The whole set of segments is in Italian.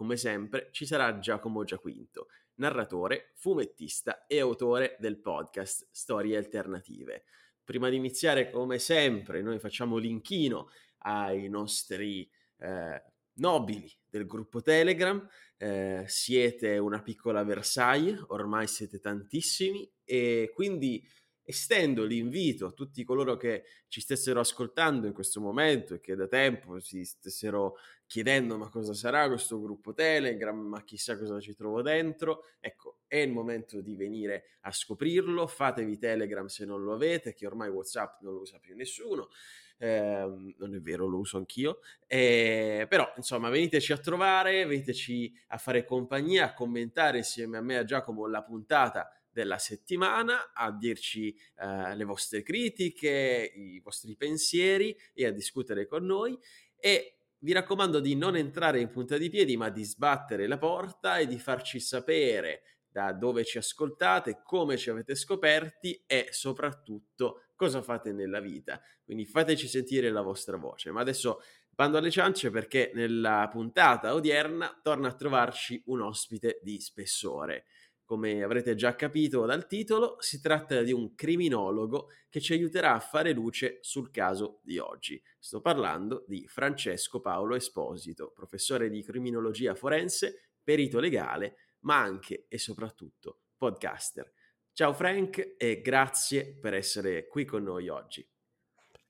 come sempre, ci sarà Giacomo Giaquinto, narratore, fumettista e autore del podcast Storie Alternative. Prima di iniziare, come sempre, noi facciamo l'inchino ai nostri eh, nobili del gruppo Telegram. Eh, siete una piccola Versailles, ormai siete tantissimi e quindi estendo l'invito a tutti coloro che ci stessero ascoltando in questo momento e che da tempo si stessero chiedendo ma cosa sarà questo gruppo Telegram, ma chissà cosa ci trovo dentro. Ecco, è il momento di venire a scoprirlo, fatevi Telegram se non lo avete, che ormai WhatsApp non lo usa più nessuno. Eh, non è vero, lo uso anch'io, eh, però insomma veniteci a trovare, veniteci a fare compagnia, a commentare insieme a me e a Giacomo la puntata della settimana a dirci eh, le vostre critiche, i vostri pensieri e a discutere con noi e vi raccomando di non entrare in punta di piedi ma di sbattere la porta e di farci sapere da dove ci ascoltate, come ci avete scoperti e soprattutto cosa fate nella vita. Quindi fateci sentire la vostra voce. Ma adesso bando alle ciance perché nella puntata odierna torna a trovarci un ospite di spessore. Come avrete già capito dal titolo, si tratta di un criminologo che ci aiuterà a fare luce sul caso di oggi. Sto parlando di Francesco Paolo Esposito, professore di criminologia forense, perito legale, ma anche e soprattutto podcaster. Ciao Frank e grazie per essere qui con noi oggi.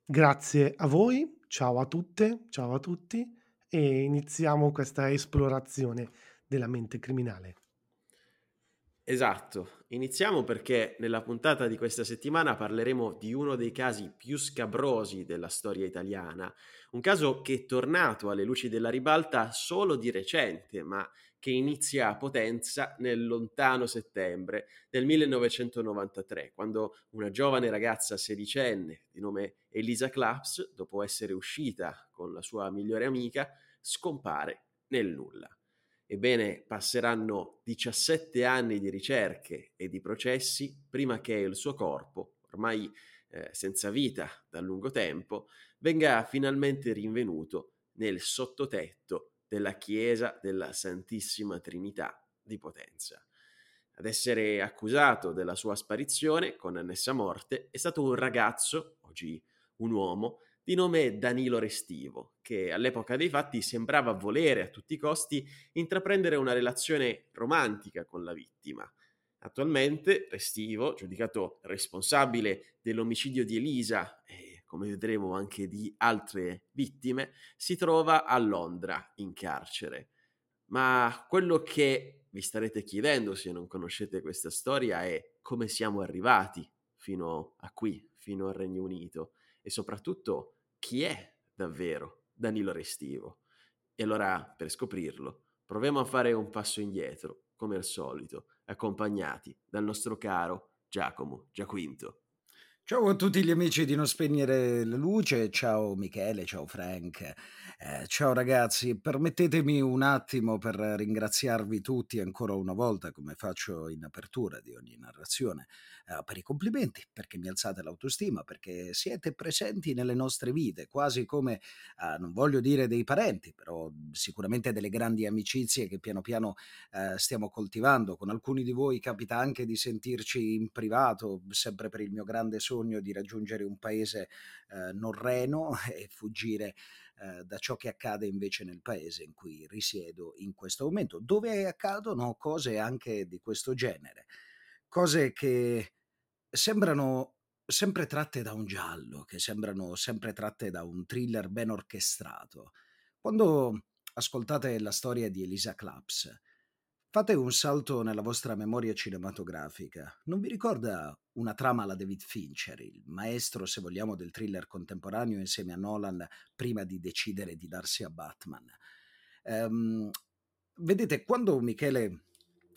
Grazie a voi, ciao a tutte, ciao a tutti e iniziamo questa esplorazione della mente criminale. Esatto, iniziamo perché nella puntata di questa settimana parleremo di uno dei casi più scabrosi della storia italiana, un caso che è tornato alle luci della ribalta solo di recente, ma che inizia a potenza nel lontano settembre del 1993, quando una giovane ragazza sedicenne di nome Elisa Claps, dopo essere uscita con la sua migliore amica, scompare nel nulla. Ebbene, passeranno 17 anni di ricerche e di processi prima che il suo corpo, ormai eh, senza vita da lungo tempo, venga finalmente rinvenuto nel sottotetto della chiesa della Santissima Trinità di Potenza. Ad essere accusato della sua sparizione con annessa morte è stato un ragazzo, oggi un uomo, di nome Danilo Restivo, che all'epoca dei fatti sembrava volere a tutti i costi intraprendere una relazione romantica con la vittima. Attualmente Restivo, giudicato responsabile dell'omicidio di Elisa e come vedremo anche di altre vittime, si trova a Londra in carcere. Ma quello che vi starete chiedendo se non conoscete questa storia è come siamo arrivati fino a qui, fino al Regno Unito e soprattutto chi è davvero Danilo Restivo. E allora, per scoprirlo, proviamo a fare un passo indietro, come al solito, accompagnati dal nostro caro Giacomo Giaquinto. Ciao a tutti gli amici di Non Spegnere la Luce, ciao Michele, ciao Frank, eh, ciao ragazzi, permettetemi un attimo per ringraziarvi tutti ancora una volta, come faccio in apertura di ogni narrazione, eh, per i complimenti, perché mi alzate l'autostima, perché siete presenti nelle nostre vite, quasi come, eh, non voglio dire dei parenti, però sicuramente delle grandi amicizie che piano piano eh, stiamo coltivando. Con alcuni di voi capita anche di sentirci in privato, sempre per il mio grande sogno sogno di raggiungere un paese eh, norreno e fuggire eh, da ciò che accade invece nel paese in cui risiedo in questo momento, dove accadono cose anche di questo genere, cose che sembrano sempre tratte da un giallo, che sembrano sempre tratte da un thriller ben orchestrato. Quando ascoltate la storia di Elisa Claps, Fate un salto nella vostra memoria cinematografica. Non vi ricorda una trama alla David Fincher, il maestro, se vogliamo, del thriller contemporaneo insieme a Nolan prima di decidere di darsi a Batman? Um, vedete, quando Michele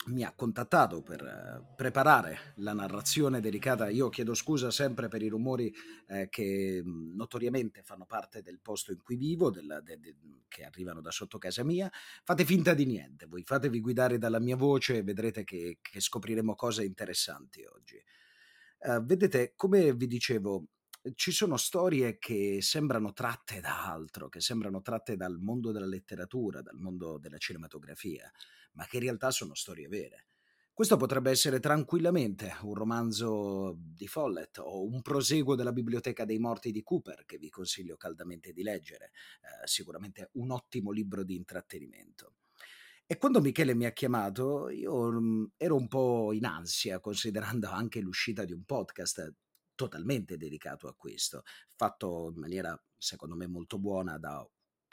mi ha contattato per eh, preparare la narrazione dedicata. Io chiedo scusa sempre per i rumori eh, che mh, notoriamente fanno parte del posto in cui vivo, della, de, de, che arrivano da sotto casa mia. Fate finta di niente, voi fatevi guidare dalla mia voce e vedrete che, che scopriremo cose interessanti oggi. Uh, vedete, come vi dicevo, ci sono storie che sembrano tratte da altro, che sembrano tratte dal mondo della letteratura, dal mondo della cinematografia, ma che in realtà sono storie vere. Questo potrebbe essere tranquillamente un romanzo di Follett o un proseguo della Biblioteca dei Morti di Cooper, che vi consiglio caldamente di leggere, eh, sicuramente un ottimo libro di intrattenimento. E quando Michele mi ha chiamato, io mh, ero un po' in ansia, considerando anche l'uscita di un podcast totalmente dedicato a questo, fatto in maniera secondo me molto buona da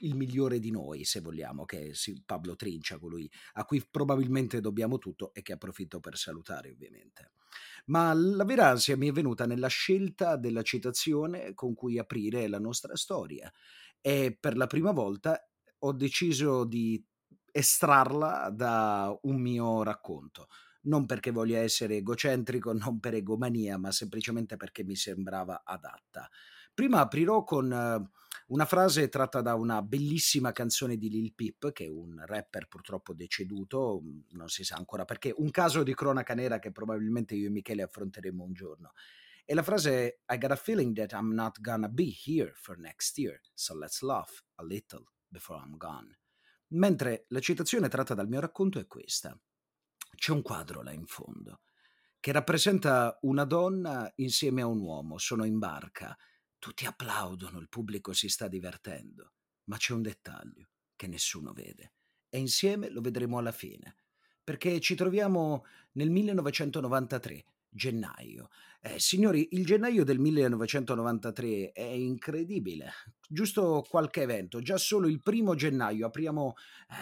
il migliore di noi, se vogliamo, che è Pablo Trincia, colui a cui probabilmente dobbiamo tutto e che approfitto per salutare ovviamente. Ma la vera ansia mi è venuta nella scelta della citazione con cui aprire la nostra storia e per la prima volta ho deciso di estrarla da un mio racconto non perché voglia essere egocentrico, non per egomania, ma semplicemente perché mi sembrava adatta. Prima aprirò con eh, una frase tratta da una bellissima canzone di Lil Peep, che è un rapper purtroppo deceduto, mm, non si sa ancora perché, un caso di cronaca nera che probabilmente io e Michele affronteremo un giorno. E la frase è I got a feeling that I'm not gonna be here for next year, so let's laugh a little before I'm gone. Mentre la citazione tratta dal mio racconto è questa c'è un quadro là in fondo che rappresenta una donna insieme a un uomo, sono in barca, tutti applaudono, il pubblico si sta divertendo, ma c'è un dettaglio che nessuno vede e insieme lo vedremo alla fine, perché ci troviamo nel 1993, gennaio. Eh, signori, il gennaio del 1993 è incredibile. Giusto qualche evento, già solo il primo gennaio apriamo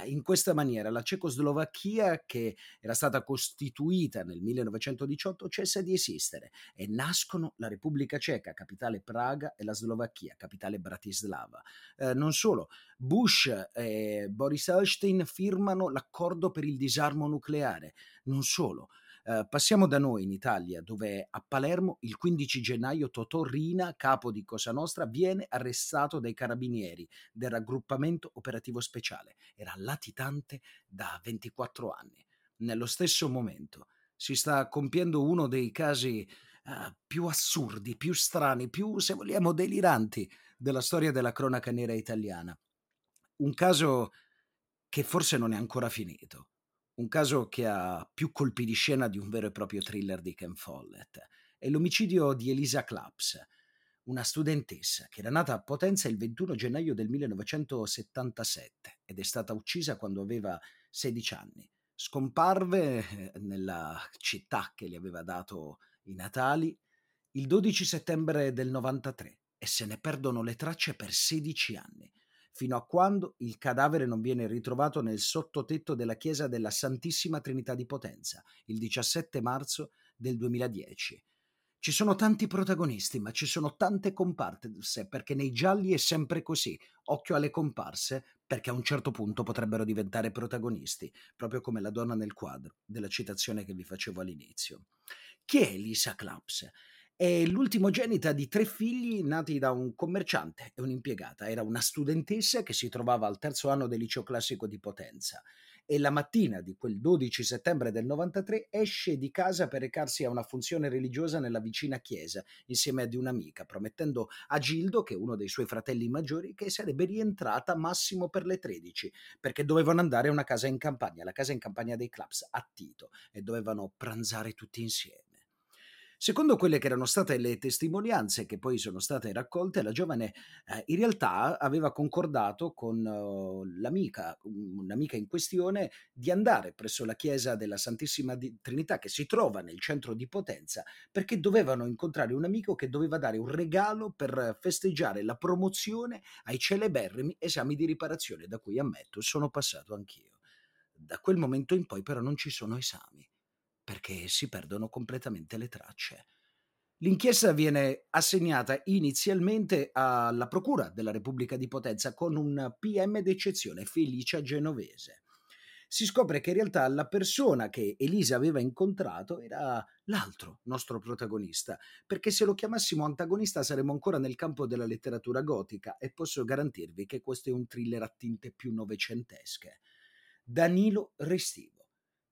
eh, in questa maniera. La Cecoslovacchia, che era stata costituita nel 1918, cessa di esistere e nascono la Repubblica Ceca, capitale Praga, e la Slovacchia, capitale Bratislava. Eh, non solo, Bush e Boris Elstein firmano l'accordo per il disarmo nucleare. Non solo, eh, passiamo da noi in Italia, dove a Palermo il 15 gennaio Totò Rina, capo di Cosa Nostra, viene arrestato dai carabinieri del raggruppamento operativo speciale. Era latitante da 24 anni. Nello stesso momento si sta compiendo uno dei casi uh, più assurdi, più strani, più, se vogliamo, deliranti della storia della cronaca nera italiana. Un caso che forse non è ancora finito un caso che ha più colpi di scena di un vero e proprio thriller di Ken Follett. È l'omicidio di Elisa Claps, una studentessa che era nata a Potenza il 21 gennaio del 1977 ed è stata uccisa quando aveva 16 anni. Scomparve eh, nella città che le aveva dato i natali il 12 settembre del 93 e se ne perdono le tracce per 16 anni fino a quando il cadavere non viene ritrovato nel sottotetto della chiesa della Santissima Trinità di Potenza, il 17 marzo del 2010. Ci sono tanti protagonisti, ma ci sono tante comparse, perché nei gialli è sempre così. Occhio alle comparse, perché a un certo punto potrebbero diventare protagonisti, proprio come la donna nel quadro della citazione che vi facevo all'inizio. Chi è Lisa Claps? È l'ultimogenita di tre figli nati da un commerciante e un'impiegata. Era una studentessa che si trovava al terzo anno del liceo classico di Potenza e la mattina di quel 12 settembre del 93 esce di casa per recarsi a una funzione religiosa nella vicina chiesa insieme ad un'amica, promettendo a Gildo, che è uno dei suoi fratelli maggiori, che sarebbe rientrata massimo per le 13, perché dovevano andare a una casa in campagna, la casa in campagna dei clubs a Tito, e dovevano pranzare tutti insieme. Secondo quelle che erano state le testimonianze che poi sono state raccolte, la giovane eh, in realtà aveva concordato con uh, l'amica, un'amica in questione, di andare presso la chiesa della Santissima Trinità che si trova nel centro di Potenza perché dovevano incontrare un amico che doveva dare un regalo per festeggiare la promozione ai celeberrimi esami di riparazione da cui ammetto sono passato anch'io. Da quel momento in poi però non ci sono esami perché si perdono completamente le tracce. L'inchiesta viene assegnata inizialmente alla Procura della Repubblica di Potenza con un PM d'eccezione, Felicia Genovese. si scopre che in realtà la persona che Elisa aveva incontrato era l'altro nostro protagonista, perché se lo chiamassimo antagonista saremmo ancora nel campo della letteratura gotica e posso garantirvi che questo è un thriller a tinte più novecentesche. Danilo Restivo,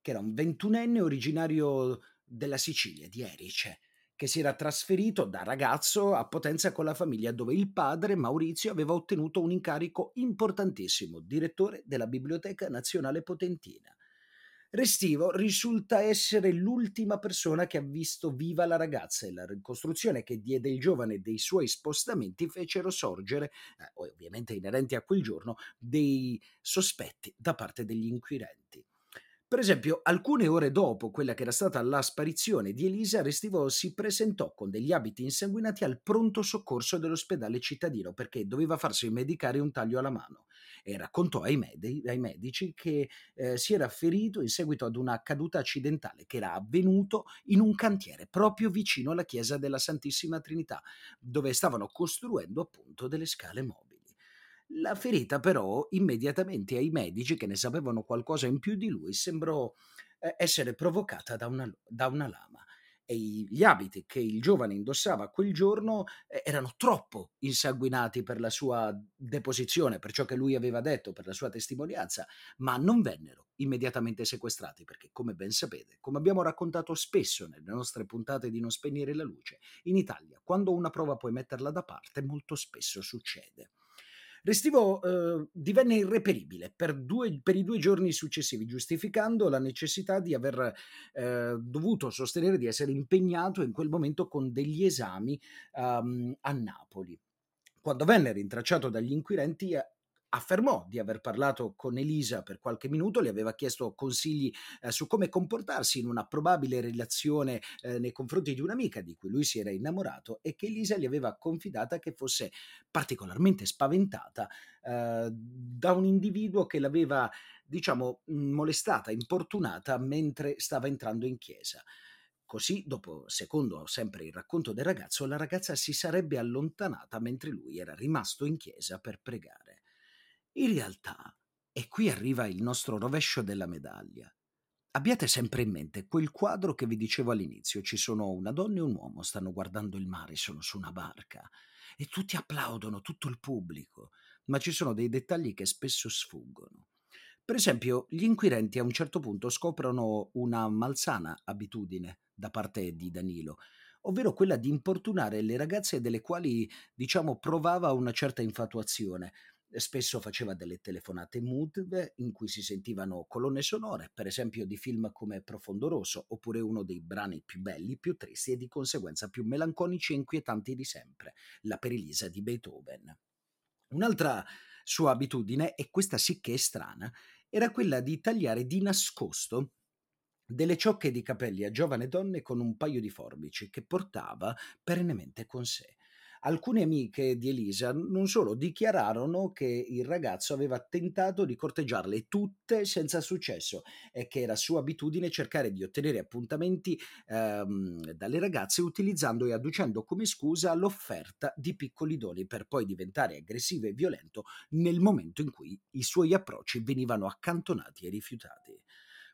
che era un ventunenne originario della Sicilia, di Erice, che si era trasferito da ragazzo a Potenza con la famiglia dove il padre Maurizio aveva ottenuto un incarico importantissimo, direttore della Biblioteca Nazionale Potentina. Restivo risulta essere l'ultima persona che ha visto viva la ragazza e la ricostruzione che diede il giovane dei suoi spostamenti fecero sorgere, eh, ovviamente inerenti a quel giorno, dei sospetti da parte degli inquirenti. Per esempio, alcune ore dopo quella che era stata la sparizione di Elisa, Restivo si presentò con degli abiti insanguinati al pronto soccorso dell'ospedale cittadino perché doveva farsi medicare un taglio alla mano e raccontò ai, med- ai medici che eh, si era ferito in seguito ad una caduta accidentale che era avvenuto in un cantiere proprio vicino alla chiesa della Santissima Trinità, dove stavano costruendo appunto delle scale mobili. La ferita però immediatamente ai medici che ne sapevano qualcosa in più di lui sembrò eh, essere provocata da una, da una lama e gli abiti che il giovane indossava quel giorno eh, erano troppo insanguinati per la sua deposizione, per ciò che lui aveva detto, per la sua testimonianza, ma non vennero immediatamente sequestrati perché, come ben sapete, come abbiamo raccontato spesso nelle nostre puntate di Non spegnere la luce, in Italia, quando una prova puoi metterla da parte, molto spesso succede. Restivo eh, divenne irreperibile per, due, per, i due giorni successivi, giustificando la necessità di aver eh, dovuto sostenere di essere impegnato in quel momento con degli esami um, a Napoli. Quando venne rintracciato dagli inquirenti, eh, affermò di aver parlato con Elisa per qualche minuto, le aveva chiesto consigli eh, su come comportarsi in una probabile relazione eh, nei confronti di un'amica di cui lui si era innamorato e che Elisa gli aveva confidata che fosse particolarmente spaventata eh, da un individuo che l'aveva, diciamo, molestata, importunata mentre stava entrando in chiesa. Così, dopo, secondo sempre il racconto del ragazzo, la ragazza si sarebbe allontanata mentre lui era rimasto in chiesa per pregare. In realtà, e qui arriva il nostro rovescio della medaglia, abbiate sempre in mente quel quadro che vi dicevo all'inizio, ci sono una donna e un uomo, stanno guardando il mare, sono su una barca e tutti applaudono, tutto il pubblico, ma ci sono dei dettagli che spesso sfuggono. Per esempio, gli inquirenti a un certo punto scoprono una malsana abitudine da parte di Danilo, ovvero quella di importunare le ragazze delle quali, diciamo, provava una certa infatuazione, spesso faceva delle telefonate mood in cui si sentivano colonne sonore, per esempio di film come Profondo Rosso, oppure uno dei brani più belli, più tristi e di conseguenza più melanconici e inquietanti di sempre, La Perilisa di Beethoven. Un'altra sua abitudine, e questa sì che è strana, era quella di tagliare di nascosto delle ciocche di capelli a giovane donne con un paio di forbici che portava perennemente con sé alcune amiche di Elisa non solo dichiararono che il ragazzo aveva tentato di corteggiarle tutte senza successo e che era sua abitudine cercare di ottenere appuntamenti ehm, dalle ragazze utilizzando e adducendo come scusa l'offerta di piccoli doni per poi diventare aggressivo e violento nel momento in cui i suoi approcci venivano accantonati e rifiutati.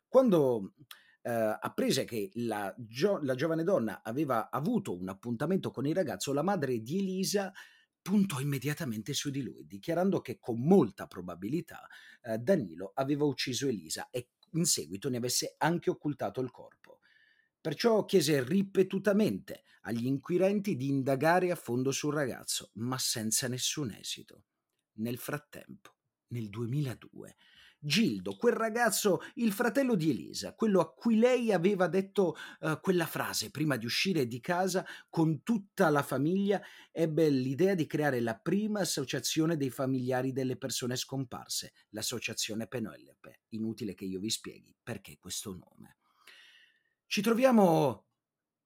Quando eh, apprese che la, gio- la giovane donna aveva avuto un appuntamento con il ragazzo, la madre di Elisa puntò immediatamente su di lui, dichiarando che con molta probabilità eh, Danilo aveva ucciso Elisa e in seguito ne avesse anche occultato il corpo. Perciò chiese ripetutamente agli inquirenti di indagare a fondo sul ragazzo, ma senza nessun esito. Nel frattempo, nel 2002, Gildo, quel ragazzo, il fratello di Elisa, quello a cui lei aveva detto uh, quella frase prima di uscire di casa con tutta la famiglia, ebbe l'idea di creare la prima associazione dei familiari delle persone scomparse, l'associazione Penelope. Inutile che io vi spieghi perché questo nome. Ci troviamo...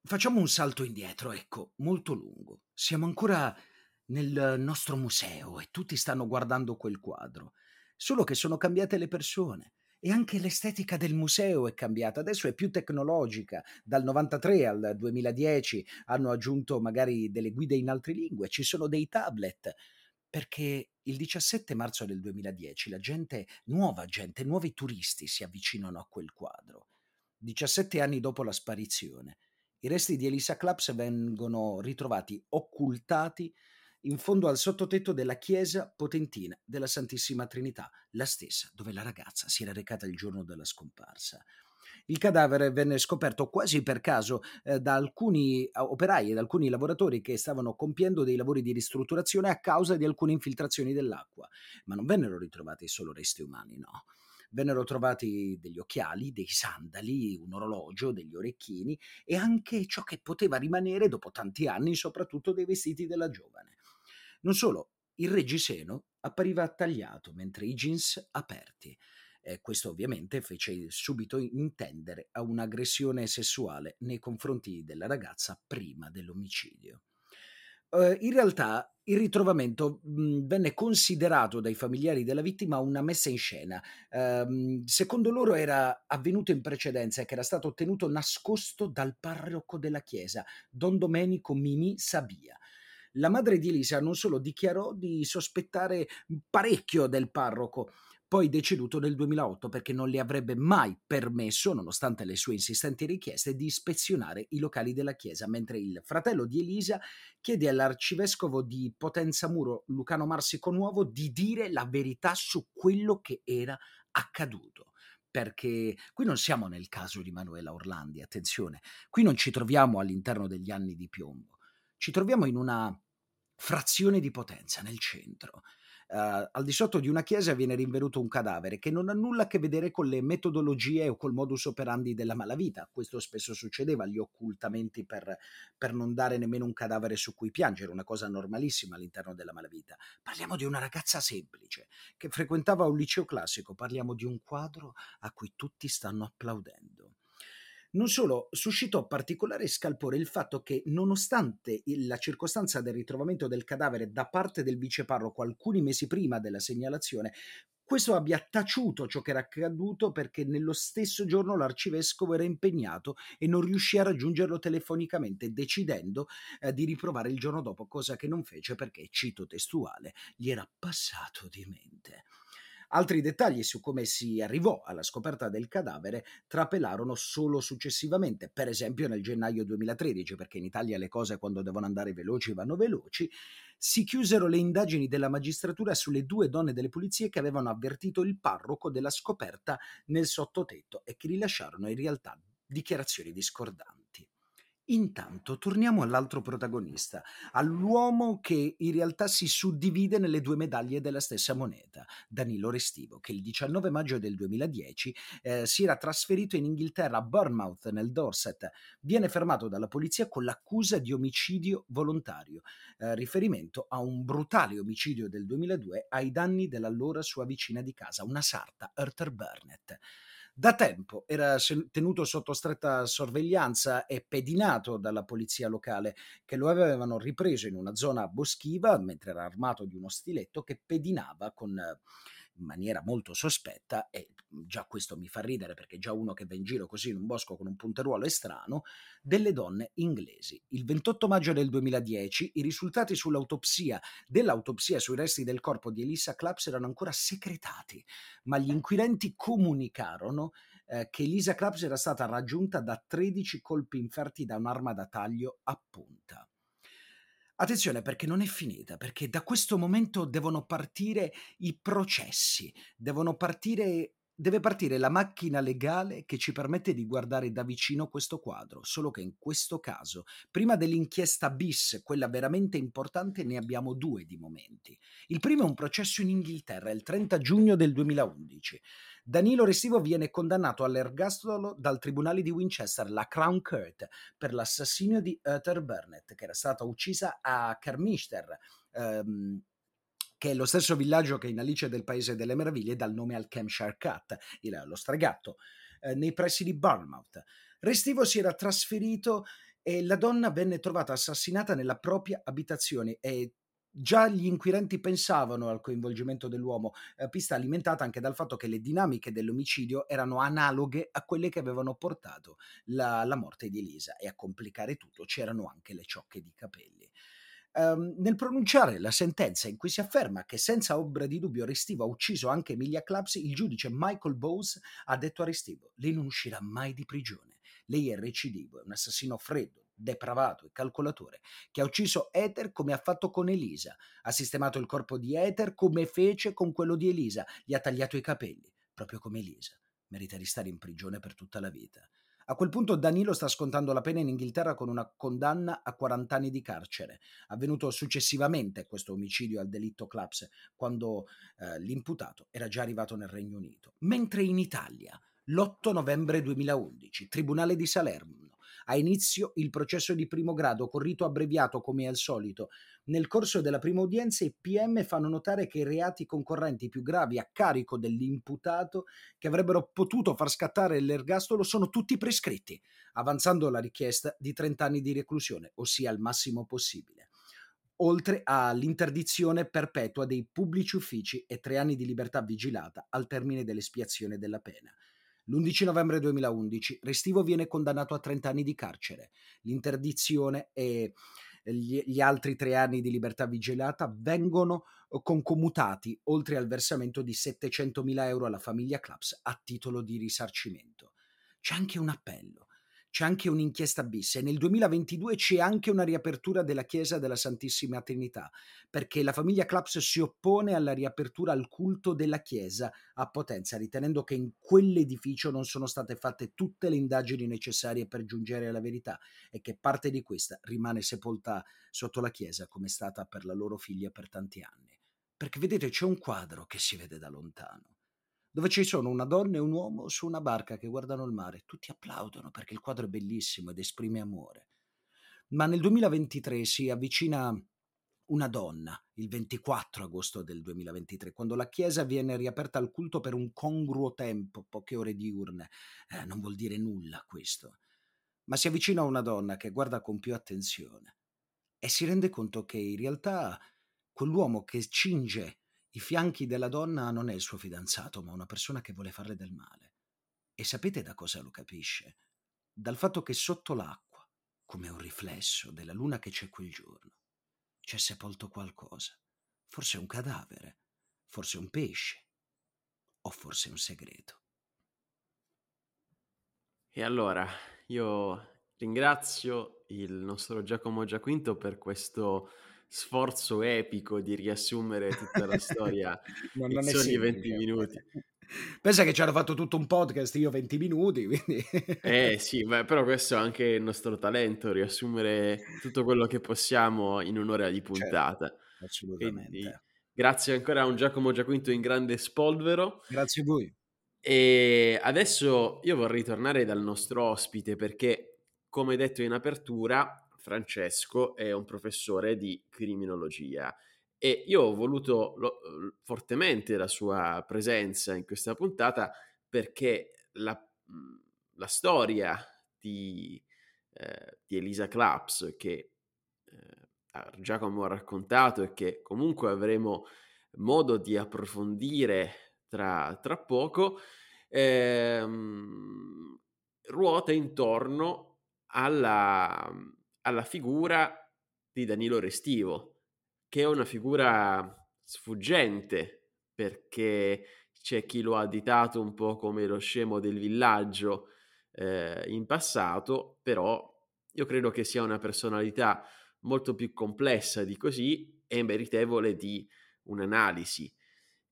Facciamo un salto indietro, ecco, molto lungo. Siamo ancora nel nostro museo e tutti stanno guardando quel quadro solo che sono cambiate le persone. E anche l'estetica del museo è cambiata, adesso è più tecnologica, dal 93 al 2010 hanno aggiunto magari delle guide in altre lingue, ci sono dei tablet, perché il 17 marzo del 2010 la gente, nuova gente, nuovi turisti si avvicinano a quel quadro. 17 anni dopo la sparizione, i resti di Elisa Claps vengono ritrovati occultati in fondo al sottotetto della chiesa potentina della Santissima Trinità, la stessa dove la ragazza si era recata il giorno della scomparsa. Il cadavere venne scoperto quasi per caso eh, da alcuni operai e da alcuni lavoratori che stavano compiendo dei lavori di ristrutturazione a causa di alcune infiltrazioni dell'acqua, ma non vennero ritrovati solo resti umani, no. Vennero trovati degli occhiali, dei sandali, un orologio, degli orecchini e anche ciò che poteva rimanere dopo tanti anni, soprattutto dei vestiti della giovane. Non solo, il reggiseno appariva tagliato mentre i jeans aperti. Eh, questo ovviamente fece subito intendere a un'aggressione sessuale nei confronti della ragazza prima dell'omicidio. Uh, in realtà il ritrovamento mh, mhmm, venne considerato dai familiari della vittima una messa in scena. Uh, secondo loro era avvenuto in precedenza e che era stato ottenuto nascosto dal parroco della chiesa, Don Domenico Mimi Sabia. La madre di Elisa non solo dichiarò di sospettare parecchio del parroco, poi deceduto nel 2008 perché non le avrebbe mai permesso, nonostante le sue insistenti richieste, di ispezionare i locali della chiesa, mentre il fratello di Elisa chiede all'arcivescovo di Potenza Muro, Lucano Marsico Nuovo, di dire la verità su quello che era accaduto. Perché qui non siamo nel caso di Manuela Orlandi, attenzione, qui non ci troviamo all'interno degli anni di piombo, ci troviamo in una frazione di potenza nel centro Uh, al di sotto di una chiesa viene rinvenuto un cadavere che non ha nulla a che vedere con le metodologie o col modus operandi della malavita. Questo spesso succedeva, gli occultamenti per, per non dare nemmeno un cadavere su cui piangere, una cosa normalissima all'interno della malavita. Parliamo di una ragazza semplice che frequentava un liceo classico, parliamo di un quadro a cui tutti stanno applaudendo. Non solo, suscitò particolare scalpore il fatto che, nonostante la circostanza del ritrovamento del cadavere da parte del viceparroco alcuni mesi prima della segnalazione, questo abbia taciuto ciò che era accaduto perché nello stesso giorno l'arcivescovo era impegnato e non riuscì a raggiungerlo telefonicamente, decidendo eh, di riprovare il giorno dopo, cosa che non fece perché, cito testuale, gli era passato di mente. Altri dettagli su come si arrivò alla scoperta del cadavere trapelarono solo successivamente, per esempio nel gennaio 2013, perché in Italia le cose quando devono andare veloci vanno veloci, si chiusero le indagini della magistratura sulle due donne delle pulizie che avevano avvertito il parroco della scoperta nel sottotetto e che rilasciarono in realtà dichiarazioni discordanti. Intanto torniamo all'altro protagonista, all'uomo che in realtà si suddivide nelle due medaglie della stessa moneta, Danilo Restivo, che il 19 maggio del 2010 eh, si era trasferito in Inghilterra a Bournemouth nel Dorset. Viene fermato dalla polizia con l'accusa di omicidio volontario, eh, riferimento a un brutale omicidio del 2002 ai danni dell'allora sua vicina di casa, una sarta, Arthur Burnett. Da tempo era tenuto sotto stretta sorveglianza e pedinato dalla polizia locale, che lo avevano ripreso in una zona boschiva mentre era armato di uno stiletto che pedinava con in maniera molto sospetta e già questo mi fa ridere perché già uno che va in giro così in un bosco con un punteruolo è strano, delle donne inglesi. Il 28 maggio del 2010 i risultati sull'autopsia dell'autopsia sui resti del corpo di Elisa Claps erano ancora segretati, ma gli inquirenti comunicarono eh, che Elisa Claps era stata raggiunta da 13 colpi inferti da un'arma da taglio a punta. Attenzione perché non è finita, perché da questo momento devono partire i processi, devono partire deve partire la macchina legale che ci permette di guardare da vicino questo quadro, solo che in questo caso, prima dell'inchiesta bis, quella veramente importante, ne abbiamo due di momenti. Il primo è un processo in Inghilterra, il 30 giugno del 2011. Danilo Restivo viene condannato all'ergastolo dal tribunale di Winchester, la Crown Court, per l'assassinio di Uther Burnett, che era stata uccisa a Kermister, ehm, che è lo stesso villaggio che in Alice del Paese delle Meraviglie dà il nome al Campshire Cat, il, lo stregatto, eh, nei pressi di Bournemouth. Restivo si era trasferito e la donna venne trovata assassinata nella propria abitazione e Già gli inquirenti pensavano al coinvolgimento dell'uomo, eh, pista alimentata anche dal fatto che le dinamiche dell'omicidio erano analoghe a quelle che avevano portato la, la morte di Elisa e a complicare tutto c'erano anche le ciocche di capelli. ehm, nel pronunciare la sentenza in cui si afferma che senza ombra di dubbio Restivo ha ucciso anche Emilia Claps, il giudice Michael Bowes ha detto a Restivo: Lei non uscirà mai di prigione. Lei è recidivo, è un assassino freddo, depravato e calcolatore, che ha ucciso Ether come ha fatto con Elisa, ha sistemato il corpo di Ether come fece con quello di Elisa, gli ha tagliato i capelli, proprio come Elisa. Merita di stare in prigione per tutta la vita. A quel punto Danilo sta scontando la pena in Inghilterra con una condanna a 40 anni di carcere, avvenuto successivamente questo omicidio al delitto Claps, quando eh, l'imputato era già arrivato nel Regno Unito. Mentre in Italia, l'8 novembre 2011, Tribunale di Salerno ha inizio il processo di primo grado con rito abbreviato come al solito. Nel corso della prima udienza i PM fanno notare che i reati concorrenti più gravi a carico dell'imputato che avrebbero potuto far scattare l'ergastolo sono tutti prescritti, avanzando la richiesta di 30 anni di reclusione, ossia il massimo possibile oltre all'interdizione perpetua dei pubblici uffici e tre anni di libertà vigilata al termine dell'espiazione della pena. L'11 novembre 2011 Restivo viene condannato a 30 anni di carcere. L'interdizione e gli, gli altri tre anni di libertà vigilata vengono eh, concomutati oltre al versamento di 700.000 euro alla famiglia Claps a titolo di risarcimento. C'è anche un appello c'è anche un'inchiesta bis e nel 2022 c'è anche una riapertura della chiesa della Santissima Trinità, perché la famiglia Claps si oppone alla riapertura al culto della chiesa a Potenza, ritenendo che in quell'edificio non sono state fatte tutte le indagini necessarie per giungere alla verità e che parte di questa rimane sepolta sotto la chiesa come è stata per la loro figlia per tanti anni. Perché vedete c'è un quadro che si vede da lontano dove ci sono una donna e un uomo su una barca che guardano il mare. Tutti applaudono perché il quadro è bellissimo ed esprime amore. Ma nel 2023 si avvicina una donna, il 24 agosto del 2023, quando la chiesa viene riaperta al culto per un congruo tempo, poche ore diurne. Eh, non vuol dire nulla questo. Ma si avvicina una donna che guarda con più attenzione e si rende conto che in realtà quell'uomo che cinge i fianchi della donna non è il suo fidanzato, ma una persona che vuole farle del male. E sapete da cosa lo capisce? Dal fatto che sotto l'acqua, come un riflesso della luna che c'è quel giorno, c'è sepolto qualcosa. Forse un cadavere, forse un pesce, o forse un segreto. E allora, io ringrazio il nostro Giacomo Giaquinto per questo sforzo epico di riassumere tutta la storia non, in non soli 20 minuti. Pensa che ci hanno fatto tutto un podcast, io 20 minuti, quindi... eh sì, beh, però questo è anche il nostro talento, riassumere tutto quello che possiamo in un'ora di certo, puntata. Certo, assolutamente. Quindi, grazie ancora a un Giacomo Giaquinto in grande spolvero. Grazie a voi. E adesso io vorrei tornare dal nostro ospite perché, come detto in apertura, Francesco è un professore di criminologia e io ho voluto lo, fortemente la sua presenza in questa puntata perché la, la storia di, eh, di, Elisa Claps che eh, Giacomo ha raccontato e che comunque avremo modo di approfondire tra, tra poco ehm, ruota intorno alla alla figura di Danilo Restivo, che è una figura sfuggente, perché c'è chi lo ha additato un po' come lo scemo del villaggio eh, in passato, però io credo che sia una personalità molto più complessa di così e meritevole di un'analisi.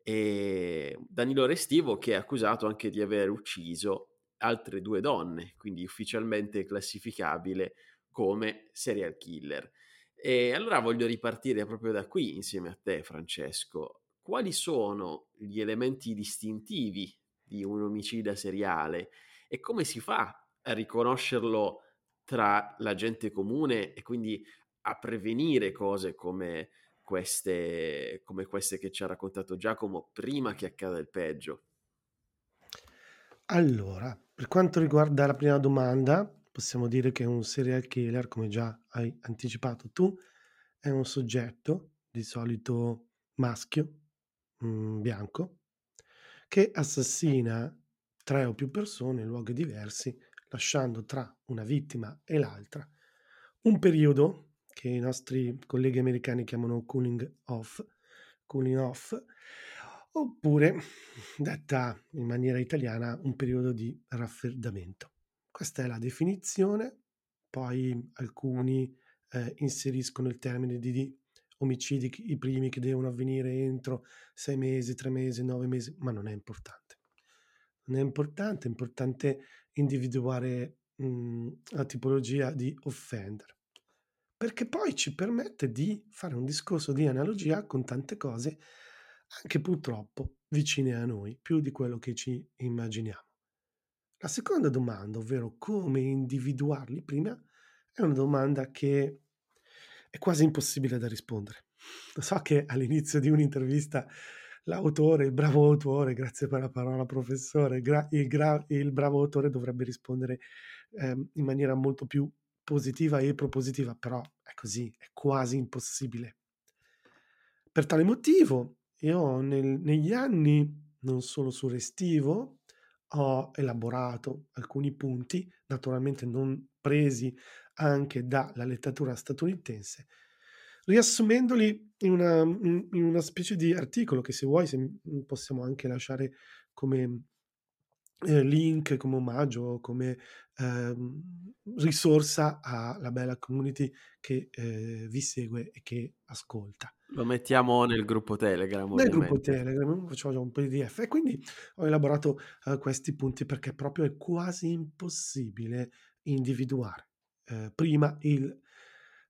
E Danilo Restivo che è accusato anche di aver ucciso altre due donne, quindi ufficialmente classificabile come serial killer. E allora voglio ripartire proprio da qui insieme a te, Francesco. Quali sono gli elementi distintivi di un omicida seriale e come si fa a riconoscerlo tra la gente comune e quindi a prevenire cose come queste, come queste che ci ha raccontato Giacomo prima che accada il peggio? Allora, per quanto riguarda la prima domanda, possiamo dire che un serial killer, come già hai anticipato tu, è un soggetto, di solito maschio, mh, bianco, che assassina tre o più persone in luoghi diversi, lasciando tra una vittima e l'altra un periodo che che i nostri colleghi americani chiamano cooling off, cooling off, oppure, detta in maniera italiana, un periodo di raffreddamento. Questa è la definizione, poi alcuni eh, inseriscono il termine di, di omicidi, i primi che devono avvenire entro sei mesi, tre mesi, nove mesi, ma non è importante. Non è importante, è importante individuare mh, mhmm, la tipologia di offender, perché poi ci permette di fare un discorso di analogia con tante cose, anche purtroppo vicine a noi, più di quello che ci immaginiamo. La seconda domanda, ovvero come individuarli prima, è una domanda che è quasi impossibile da rispondere. So che all'inizio di un'intervista l'autore, il bravo autore, grazie per la parola professore, gra- il, gra- il, bravo autore dovrebbe rispondere eh, in maniera molto più positiva e propositiva, però è così, è quasi impossibile. Per tale motivo, io nel, negli anni, non solo su Restivo, ho elaborato alcuni punti, naturalmente non presi anche dalla letteratura statunitense, riassumendoli in una, in una specie di articolo che se vuoi se possiamo anche lasciare come eh, link, come omaggio, come eh, risorsa alla bella community che eh, vi segue e che ascolta. Lo mettiamo nel gruppo Telegram. Nel gruppo Telegram facciamo un PDF e quindi ho elaborato uh, questi punti perché proprio è quasi impossibile individuare uh, prima il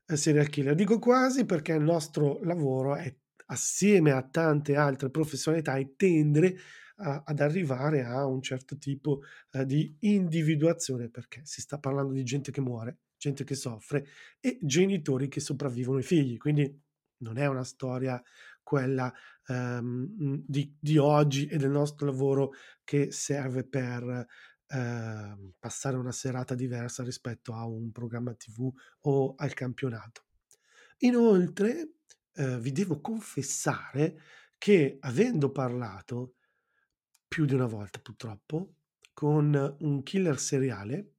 serial killer. Dico quasi perché il nostro lavoro è assieme a tante altre professionalità e tendere a, ad arrivare a un certo tipo uh, di individuazione perché si sta parlando di gente che muore, gente che soffre e genitori che sopravvivono ai figli. Quindi non è una storia quella um, di, di, oggi e del nostro lavoro che serve per eh, passare una serata diversa rispetto a un programma TV o al campionato. Inoltre, eh, vi devo confessare che avendo parlato più di una volta purtroppo con un killer seriale,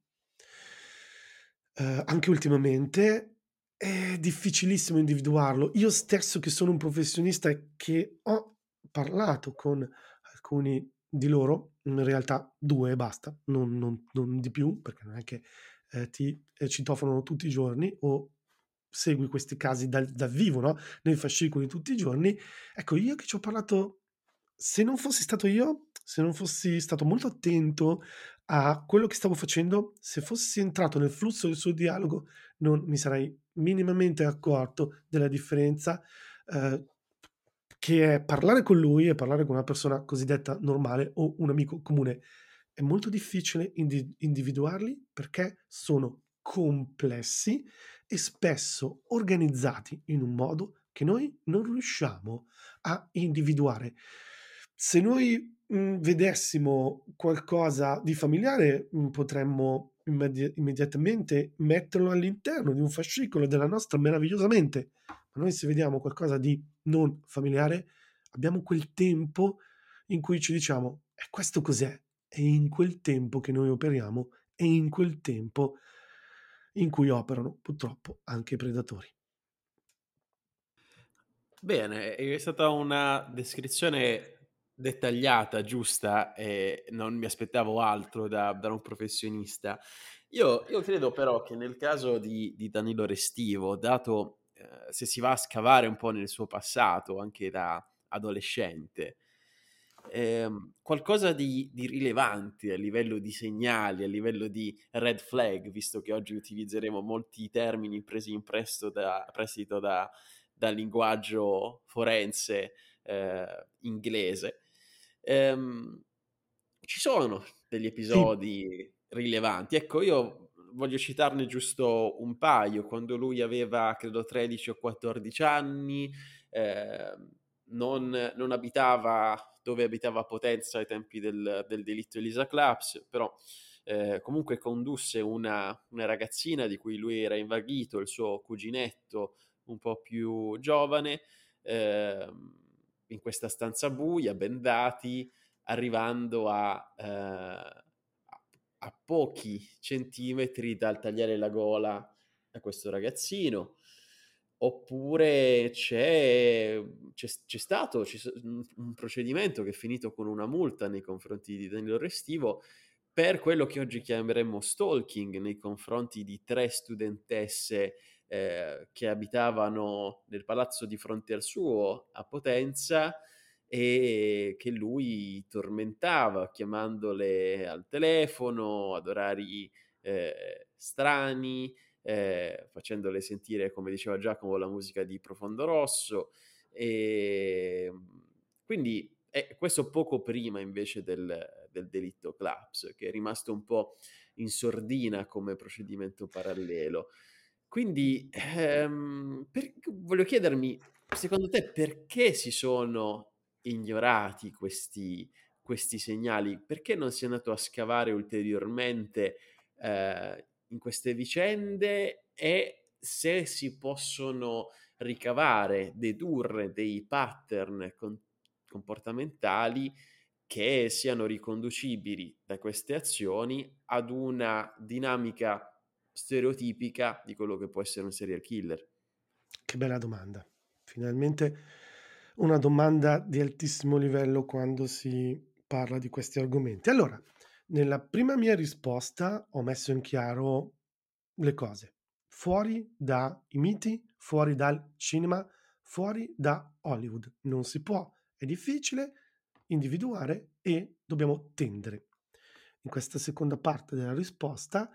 eh, anche ultimamente è difficilissimo individuarlo. Io stesso che sono un professionista e che ho parlato con alcuni di loro, in realtà due e basta, non, non, non di più, perché non è che eh, ti eh, citofonano tutti i giorni o segui questi casi dal, dal vivo, no? nei fascicoli tutti i giorni. Ecco, io che ci ho parlato, se non fossi stato io, se non fossi stato molto attento a quello che stavo facendo, se fossi entrato nel flusso del suo dialogo, non mi sarei minimamente accorto della differenza eh, che è parlare con lui e parlare con una persona cosiddetta normale o un amico comune. È molto difficile indi- individuarli perché sono complessi e spesso organizzati in un modo che noi non riusciamo a individuare. Se noi mh, mhmm, vedessimo qualcosa di familiare, mh, mhmm, potremmo immedi- immediatamente metterlo all'interno di un fascicolo della nostra meravigliosa mente. Ma noi se vediamo qualcosa di non familiare, abbiamo quel tempo in cui ci diciamo, e questo cos'è? È in quel tempo che noi operiamo e in quel tempo in cui operano purtroppo anche i predatori. Bene, è stata una descrizione dettagliata, giusta, e non mi aspettavo altro da, da un professionista. Io, io, credo però che nel caso di, di Danilo Restivo, dato eh, se si va a scavare un po' nel suo passato, anche da adolescente, eh, qualcosa di, di, rilevante a livello di segnali, a livello di red flag, visto che oggi utilizzeremo molti termini presi in da, prestito da, dal linguaggio forense eh, inglese. Ehm, ci sono degli episodi sì. rilevanti. Ecco, io voglio citarne giusto un paio. Quando lui aveva, credo, 13 o 14 anni, eh, non, non, abitava dove abitava Potenza ai tempi del, del delitto Elisa Claps, però eh, comunque condusse una, una, ragazzina di cui lui era invaghito, il suo cuginetto un po' più giovane, eh, in questa stanza buia, bendati, arrivando a... Eh, a pochi centimetri dal tagliare la gola a questo ragazzino. oppure c'è, c'è, c'è stato c'è un procedimento che è finito con una multa nei confronti di Danilo Restivo per quello che oggi chiameremmo stalking nei confronti di tre studentesse eh, che abitavano nel palazzo di fronte al suo a Potenza e che lui tormentava chiamandole al telefono ad orari eh, strani, eh, facendole sentire, come diceva Giacomo, la musica di Profondo Rosso. E ehm, quindi eh, questo poco prima invece del, del delitto Claps, che è rimasto un po' in sordina come procedimento parallelo. Quindi ehm, per, voglio chiedermi, secondo te perché si sono ignorati questi, questi segnali? Perché non si è andato a scavare ulteriormente eh, in queste vicende e se si possono ricavare, dedurre dei pattern con, comportamentali che siano riconducibili da queste azioni ad una dinamica stereotipica di quello che può essere un serial killer? Che bella domanda. Finalmente una domanda di altissimo livello quando si parla di questi argomenti. Allora, nella prima mia risposta ho messo in chiaro le cose. Fuori dai miti, fuori dal cinema, fuori da Hollywood. Non si può, è difficile individuare e dobbiamo tendere. In questa seconda parte della risposta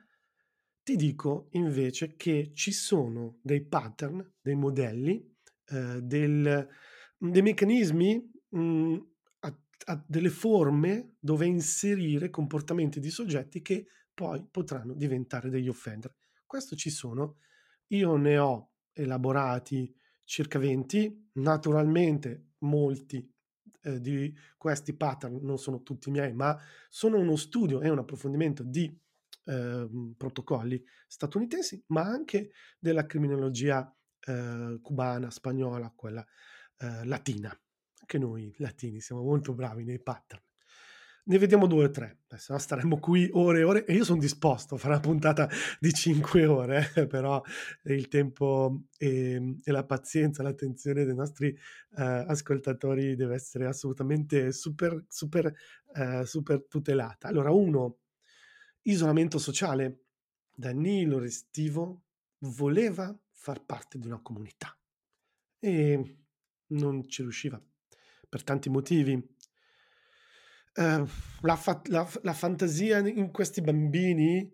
ti dico invece che ci sono dei pattern, dei modelli, eh, del, dei meccanismi, mh, mm, a, a delle forme dove inserire comportamenti di soggetti che poi potranno diventare degli offender. Questo ci sono. Io ne ho elaborati circa 20, naturalmente molti eh, di questi pattern non sono tutti miei, ma sono uno studio e un approfondimento di eh, protocolli statunitensi, ma anche della criminologia eh, cubana, spagnola, quella eh, latina. Anche noi latini siamo molto bravi nei pattern. Ne vediamo due o tre, se no staremmo qui ore e ore e io sono disposto a fare una puntata di cinque ore, eh, però il tempo e, e, la pazienza, l'attenzione dei nostri eh, ascoltatori deve essere assolutamente super, super, eh, super tutelata. Allora, uno, isolamento sociale. Danilo Restivo voleva far parte di una comunità e non ci riusciva per tanti motivi. Uh, la, fa- la, la, fantasia in questi bambini,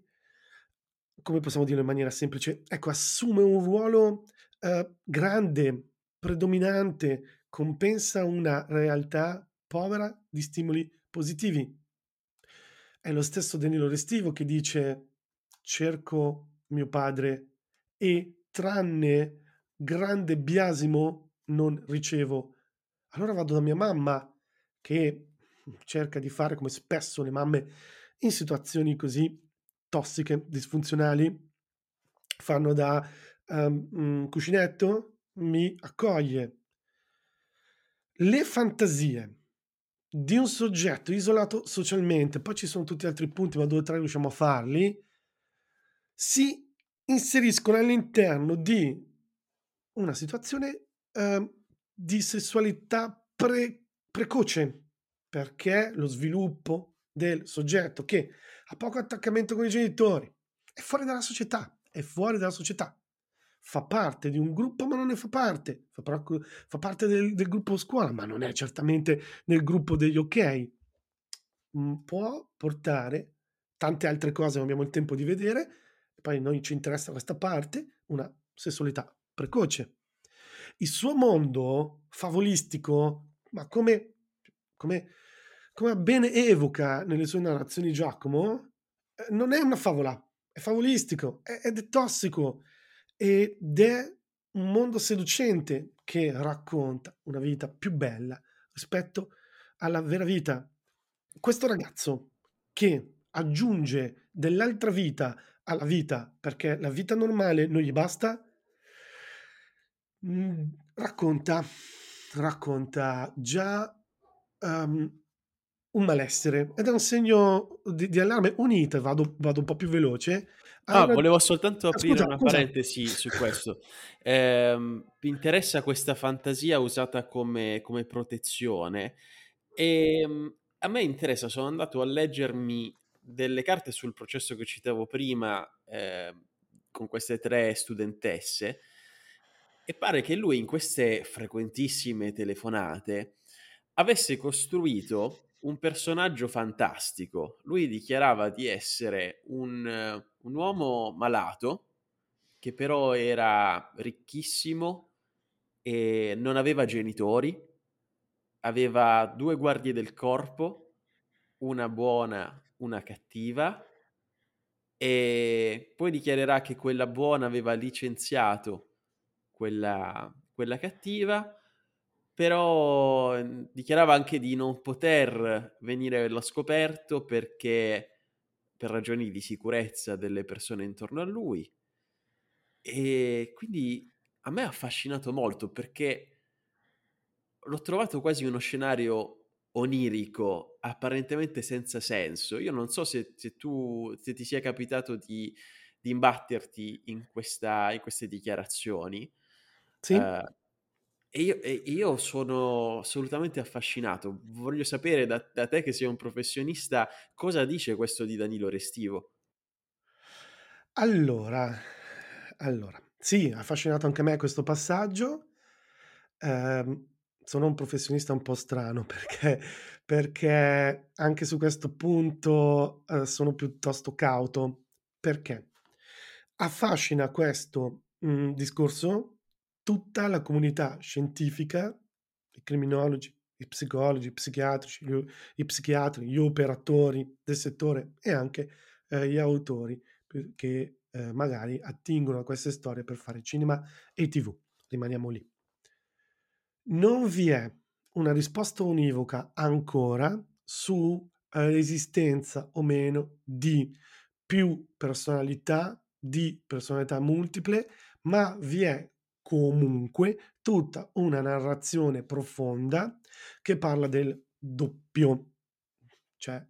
come possiamo dirlo in maniera semplice, ecco, assume un ruolo uh, grande, predominante, compensa una realtà povera di stimoli positivi. È lo stesso Danilo Restivo che dice cerco mio padre e tranne grande biasimo non ricevo. Allora vado da mia mamma che cerca di fare come spesso le mamme in situazioni così tossiche, disfunzionali, fanno da um, cuscinetto, mi accoglie. Le fantasie di un soggetto isolato socialmente, poi ci sono tutti altri punti, ma due o tre riusciamo a farli, si inseriscono all'interno di una situazione eh, di sessualità pre- precoce, perché lo sviluppo del soggetto che ha poco attaccamento con i genitori è fuori dalla società, è fuori dalla società fa parte di un gruppo ma non ne fa parte, fa, fa parte del, del, gruppo scuola ma non è certamente nel gruppo degli ok, mm, può portare tante altre cose, non abbiamo il tempo di vedere, poi noi ci interessa questa parte, una sessualità precoce. Il suo mondo favolistico, ma come, come, come bene evoca nelle sue narrazioni Giacomo, eh, non è una favola, è favolistico, ed è tossico, ed è un mondo seducente che racconta una vita più bella rispetto alla vera vita. Questo ragazzo che aggiunge dell'altra vita alla vita perché la vita normale non gli basta, racconta, racconta già um, un malessere ed è un segno di di allarme. Unite, vado vado un po' più veloce, Ah, una volevo soltanto ah aprire scusa, una scusa. parentesi su questo. Ehm, mi interessa questa fantasia usata come come protezione, ehm, a me interessa sono andato a leggermi delle carte sul processo che citavo prima, ehm, con queste 3 studentesse e pare che lui in queste frequentissime telefonate avesse costruito un personaggio fantastico. Lui dichiarava di essere un un uomo malato, che però era ricchissimo e non aveva genitori, aveva 2 guardie del corpo, una buona, una cattiva e poi dichiarerà che quella buona aveva licenziato quella quella cattiva, però, ehm, dichiarava anche di non poter venire allo scoperto perché per ragioni di sicurezza delle persone intorno a lui. E quindi a me ha affascinato molto perché l'ho trovato quasi uno scenario onirico, apparentemente senza senso. Io non so se se tu se ti sia capitato di di imbatterti in questa in queste dichiarazioni, Sì? ehm, e io e io sono assolutamente affascinato. Voglio sapere da da te che sei un professionista, cosa dice questo di Danilo Restivo? Allora, allora, sì, ha affascinato anche me questo passaggio. Ehm, sono un professionista un po' strano perché perché anche su questo punto, uhm, sono piuttosto cauto. Perché? Affascina questo, mhmm, discorso tutta la comunità scientifica, i criminologi, i psicologi, i psichiatrici, gli i psichiatri, gli operatori del settore e anche, ehm, gli autori che, ehm, magari attingono a queste storie per fare cinema e TV. Rimaniamo lì. Non vi è una risposta univoca ancora su, ehm, l'esistenza o meno di più personalità, di personalità multiple, ma vi è comunque tutta una narrazione profonda che parla del doppio. Cioè,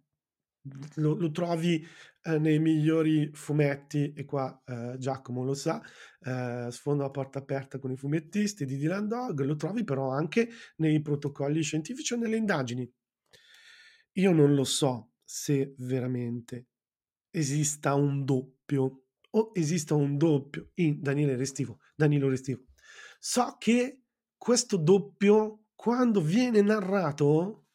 lo lo trovi, ehm, nei migliori fumetti e qua, ehm, Giacomo lo sa, ehm, sfondo a porta aperta con i fumettisti di Dylan Dog, lo trovi però anche nei protocolli scientifici o nelle indagini. Io non lo so se veramente esista un doppio o esista un doppio in Daniele Restivo Danilo Restivo. So che questo doppio, quando viene narrato,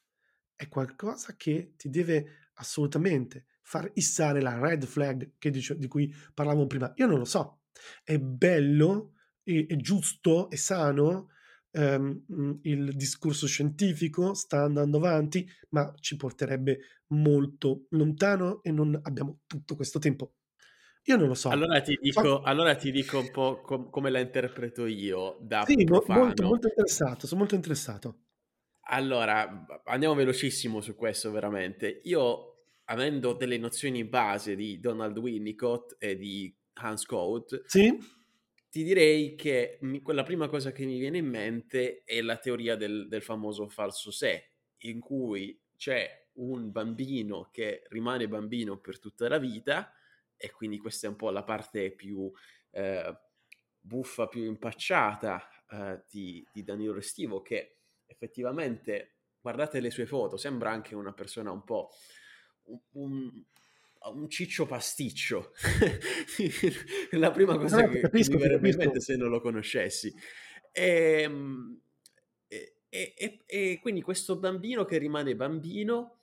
è qualcosa che ti deve assolutamente far issare la red flag dice di cui parlavamo prima. Io non lo so. È bello, e è giusto, è sano, mhmm, il discorso scientifico sta andando avanti, ma ci porterebbe molto lontano e non abbiamo tutto questo tempo. Io non lo so. Allora ti dico allora ti dico un po' com come la interpreto io da Sì, mo molto, profano. molto interessato, son molto interessato. Allora, andiamo velocissimo su questo veramente. Io, avendo delle nozioni base di Donald Winnicott e di Hans Kohut Sì? ti direi che mi quella prima cosa che mi viene in mente è la teoria del del famoso falso sé, in cui c'è un bambino che rimane bambino per tutta la vita e quindi questa è un po' la parte più, ehm, buffa, più impacciata, ehm, di di Danilo Restivo che effettivamente, guardate le sue foto, sembra anche una persona un po' un a un ciccio pasticcio. La prima cosa no, che che mi capisco, verrebbe in mente capisco. se non lo conoscessi. Ehm, e e e e quindi questo bambino che rimane bambino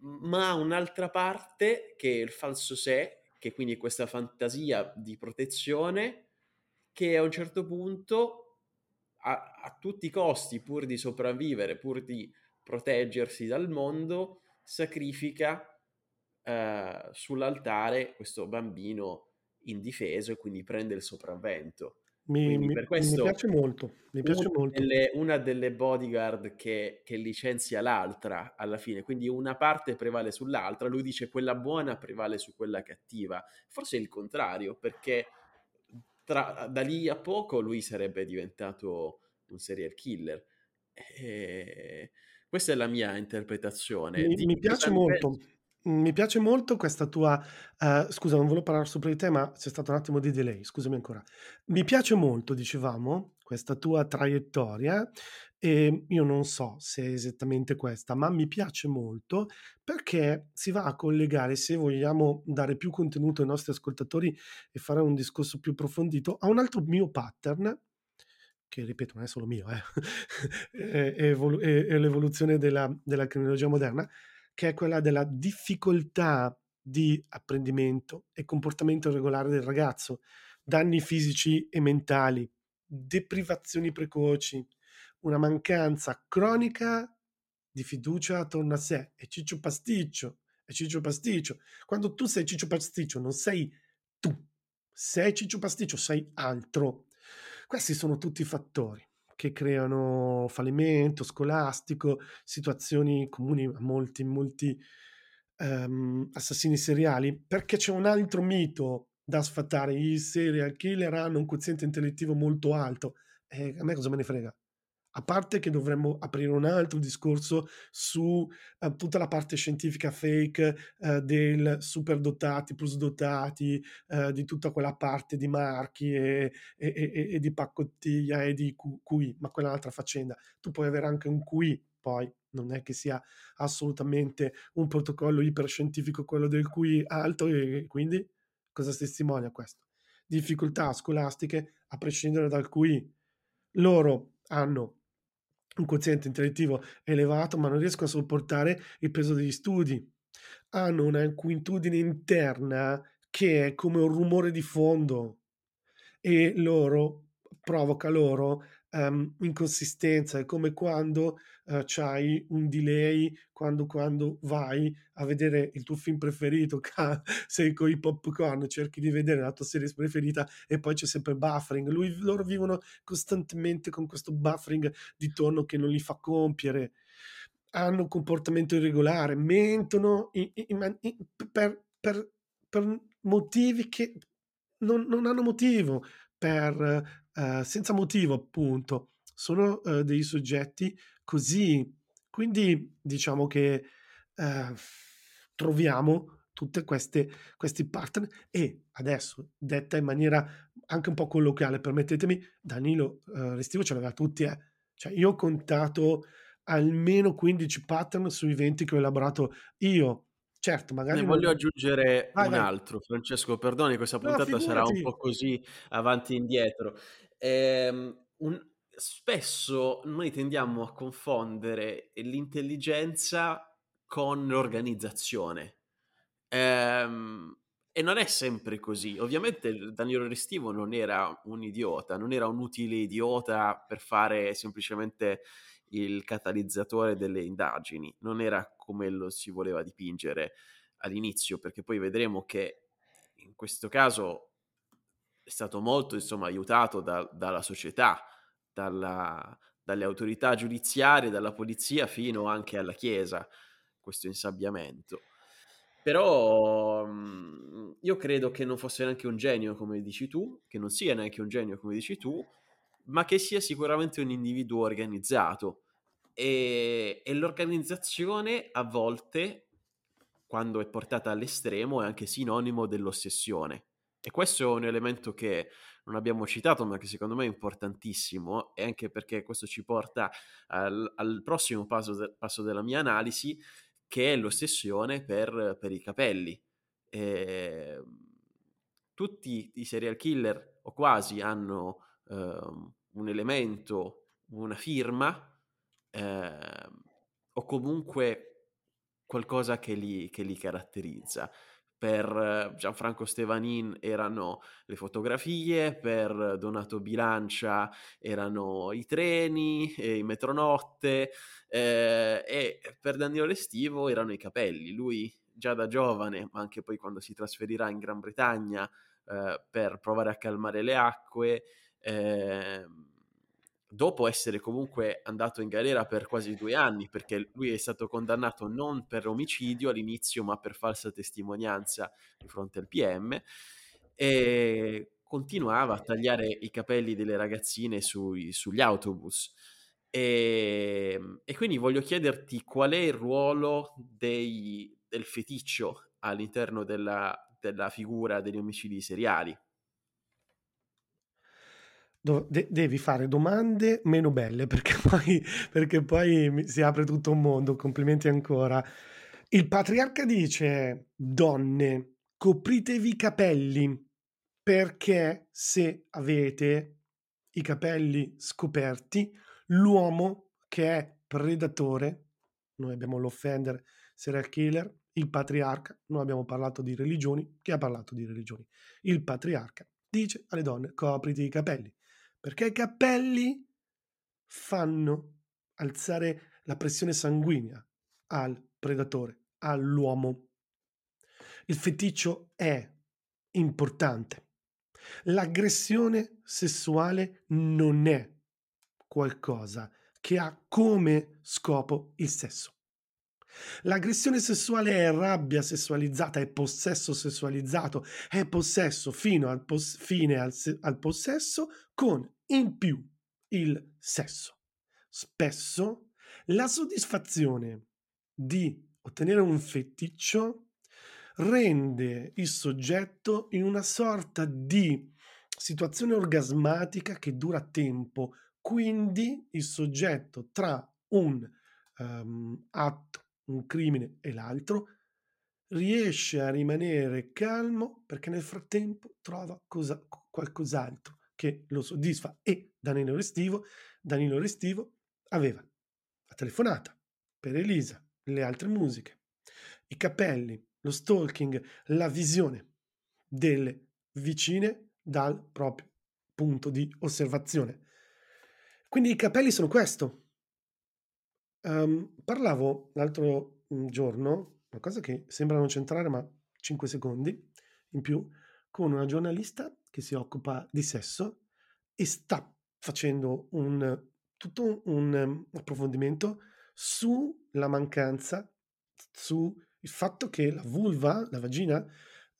ma un'altra parte che è il falso sé, che quindi è questa fantasia di protezione, che a un certo punto a a tutti i costi, pur di sopravvivere, pur di proteggersi dal mondo, sacrifica, ehm, sull'altare questo bambino indifeso e quindi prende il sopravvento. Mi mi per mi questo piace molto, mi una piace molto. delle una delle bodyguard che che licenzia l'altra alla fine, quindi una parte prevale sull'altra, lui dice: "Quella buona prevale su quella cattiva". Forse è il contrario, perché tra da lì a poco lui sarebbe diventato un serial killer. Ehm, Questa è la mia interpretazione. Mi mi piace molto. pensi? Mi piace molto questa tua ehm, scusa non volevo parlar sopra di te, ma c'è stato un attimo di delay, scusami ancora. Mi piace molto, dicevamo, questa tua traiettoria, e io non so se è esattamente questa, ma mi piace molto perché si va a collegare, se vogliamo dare più contenuto ai nostri ascoltatori e fare un discorso più approfondito, a un altro mio pattern, che ripeto non è solo mio eh, è è è l'evoluzione della della criminologia moderna, che è quella della difficoltà di apprendimento e comportamento irregolare del ragazzo, danni fisici e mentali, deprivazioni precoci, una mancanza cronica di fiducia attorno a sé. È Ciccio Pasticcio, è Ciccio Pasticcio. Quando tu sei Ciccio Pasticcio non sei tu, sei Ciccio Pasticcio, sei altro. Questi sono tutti fattori che creano fallimento scolastico, situazioni comuni a molti molti, ehm, assassini seriali, perché c'è un altro mito da sfatare: i serial killer hanno un quoziente intellettivo molto alto. E a me cosa me ne frega? A parte che dovremmo aprire un altro discorso su, ehm, tutta la parte scientifica fake, ehm, del superdotati, plusdotati, ehm, di tutta quella parte di marchi e e e e di pacottiglia e di QI, ma quella è un'altra faccenda. Tu puoi avere anche un QI, poi non è che sia assolutamente un protocollo iperscientifico quello del QI alto e quindi cosa testimonia questo? Difficoltà scolastiche a prescindere dal QI. Loro hanno un quoziente intellettivo elevato, ma non riescono a sopportare il peso degli studi. Hanno una inquietudine interna che è come un rumore di fondo e loro provoca loro, ehm, inconsistenza. È come quando, ehm, c'hai un delay, quando quando vai a vedere il tuo film preferito, sei coi popcorn, cerchi di vedere la tua series preferita e poi c'è sempre buffering. Lui loro vivono costantemente con questo buffering di tono che non li fa compiere. Hanno un comportamento irregolare, mentono i i in man i p per per per motivi che non non hanno motivo, per ehm, senza motivo appunto. Sono, uhm, dei soggetti così. Quindi diciamo che, ehm, troviamo tutte queste questi pattern e adesso, detta in maniera anche un po' colloquiale, permettetemi, Danilo, uhm, Restivo ce l'aveva tutti eh. Cioè io ho contato almeno 15 pattern sui 20 che ho elaborato io. Certo, Ne magari non voglio aggiungere vai, un vai. altro, Francesco, perdoni questa No, puntata sarà un po' così avanti e indietro. Ehm, un spesso noi tendiamo a confondere l'intelligenza con l'organizzazione. Ehm, e non è sempre così. Ovviamente il Danilo Restivo non era un idiota, non era un utile idiota per fare semplicemente il catalizzatore delle indagini, non era come lo si voleva dipingere all'inizio, perché poi vedremo che in questo caso è stato molto, insomma, aiutato da dalla società, dalla dalle autorità giudiziarie, dalla polizia fino anche alla chiesa, questo insabbiamento. Però, mhmm, io credo che non fosse neanche un genio come dici tu, che non sia neanche un genio come dici tu, ma che sia sicuramente un individuo organizzato. Ehm, e l'organizzazione a volte, quando è portata all'estremo, è anche sinonimo dell'ossessione. E questo è un elemento che non abbiamo citato, ma che secondo me è importantissimo, e anche perché questo ci porta al al prossimo paso de passo della mia analisi, che è l'ossessione per per i capelli. Ehm, tutti i serial killer, o quasi, hanno, uhm, un elemento, una firma, ehm, o comunque qualcosa che li che li caratterizza. Per Gianfranco Stevanin erano le fotografie, per Donato Bilancia erano i treni i metronotte, ehm, e per Danilo Restivo erano i capelli. Lui già da giovane, ma anche poi quando si trasferirà in Gran Bretagna, ehm, per provare a calmare le acque, ehm, dopo essere comunque andato in galera per quasi 2 anni, perché lui è stato condannato non per omicidio all'inizio, ma per falsa testimonianza di fronte al PM, ehm, continuava a tagliare i capelli delle ragazzine sui sugli autobus. Ehm, e quindi voglio chiederti qual è il ruolo dei del feticcio all'interno della della figura degli omicidi seriali. De devi fare domande meno belle perché poi perché poi si apre tutto un mondo. Complimenti ancora. Il patriarca dice: "Donne, copritevi i capelli, perché se avete i capelli scoperti, l'uomo che è predatore" noi abbiamo l'offender, serial killer, il patriarca, noi abbiamo parlato di religioni, chi ha parlato di religioni? Il patriarca dice alle donne: "Copriti i capelli". Perché i capelli fanno alzare la pressione sanguigna al predatore, all'uomo. Il feticcio è importante. L'aggressione sessuale non è qualcosa che ha come scopo il sesso. L'aggressione sessuale è rabbia sessualizzata, è possesso sessualizzato, è possesso fino al pos- fine al, se- al possesso con in più il sesso. Spesso la soddisfazione di ottenere un feticcio rende il soggetto in una sorta di situazione orgasmatica che dura tempo. Quindi il soggetto tra un um, atto un crimine e l'altro, riesce a rimanere calmo perché nel frattempo trova cosa, qualcos'altro che lo soddisfa e Danilo Restivo, Danilo Restivo aveva la telefonata per Elisa, le altre musiche, i capelli, lo stalking, la visione delle vicine dal proprio punto di osservazione. Quindi i capelli sono questo, Um, parlavo l'altro mm, giorno, una cosa che sembra non centrare, ma 5 secondi in più, con una giornalista che si occupa di sesso e sta facendo un, tutto un um, approfondimento sulla mancanza, sul fatto che la vulva, la vagina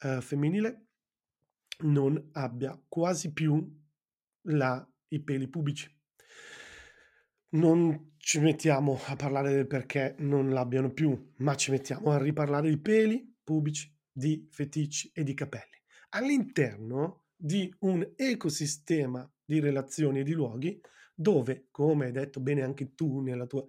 uh, femminile, non abbia quasi più la, i peli pubici. Non ci mettiamo a parlare del perché non l'abbiano più, ma ci mettiamo a riparlare di peli pubici, di feticci e di capelli. All'interno di un ecosistema di relazioni e di luoghi dove, come hai detto bene anche tu nella tua,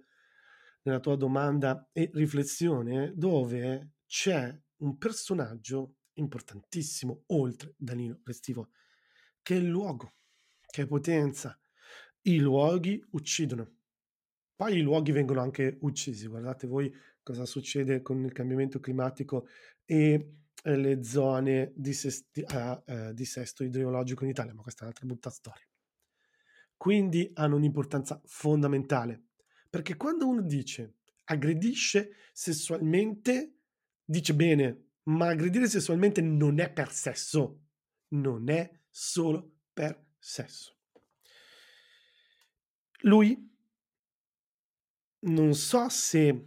nella tua domanda e riflessione, dove c'è un personaggio importantissimo oltre Danilo Restivo, che è il luogo, che è potenza, i luoghi uccidono. Poi i luoghi vengono anche uccisi. Guardate voi cosa succede con il cambiamento climatico e eh, le zone di, sesti, uh, uh, di sesto idrogeologico in Italia, ma questa è un'altra brutta storia. Quindi hanno un'importanza fondamentale, perché quando uno dice aggredisce sessualmente, dice bene, ma aggredire sessualmente non è per sesso, non è solo per sesso. Lui non so se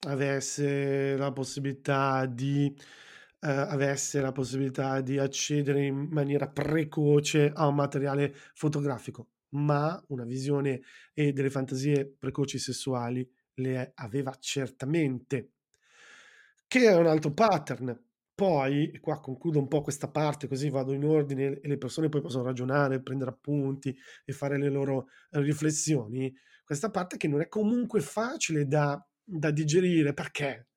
avesse la possibilità di eh, avesse la possibilità di accedere in maniera precoce a un materiale fotografico, ma una visione e delle fantasie precoci sessuali le aveva certamente. Che è un altro pattern. Poi, e qua concludo un po' questa parte, così vado in ordine e le persone poi possono ragionare, prendere appunti e fare le loro eh, riflessioni. Questa parte che non è comunque facile da, da digerire. Perché?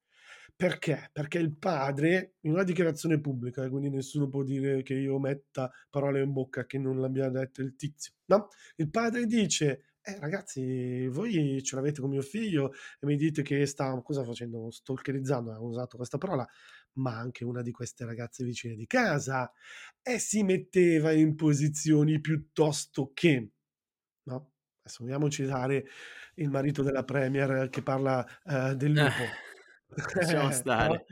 Perché? Perché il padre, in una dichiarazione pubblica, quindi nessuno può dire che io metta parole in bocca che non l'abbia detto il tizio, no? Il padre dice, eh ragazzi, voi ce l'avete con mio figlio e mi dite che sta, cosa facendo? Stalkerizzando, ha usato questa parola, ma anche una di queste ragazze vicine di casa, e si metteva in posizioni piuttosto che, no? Adesso vogliamo citare il marito della Premier che parla uh, del lupo. Lasciamo stare. no?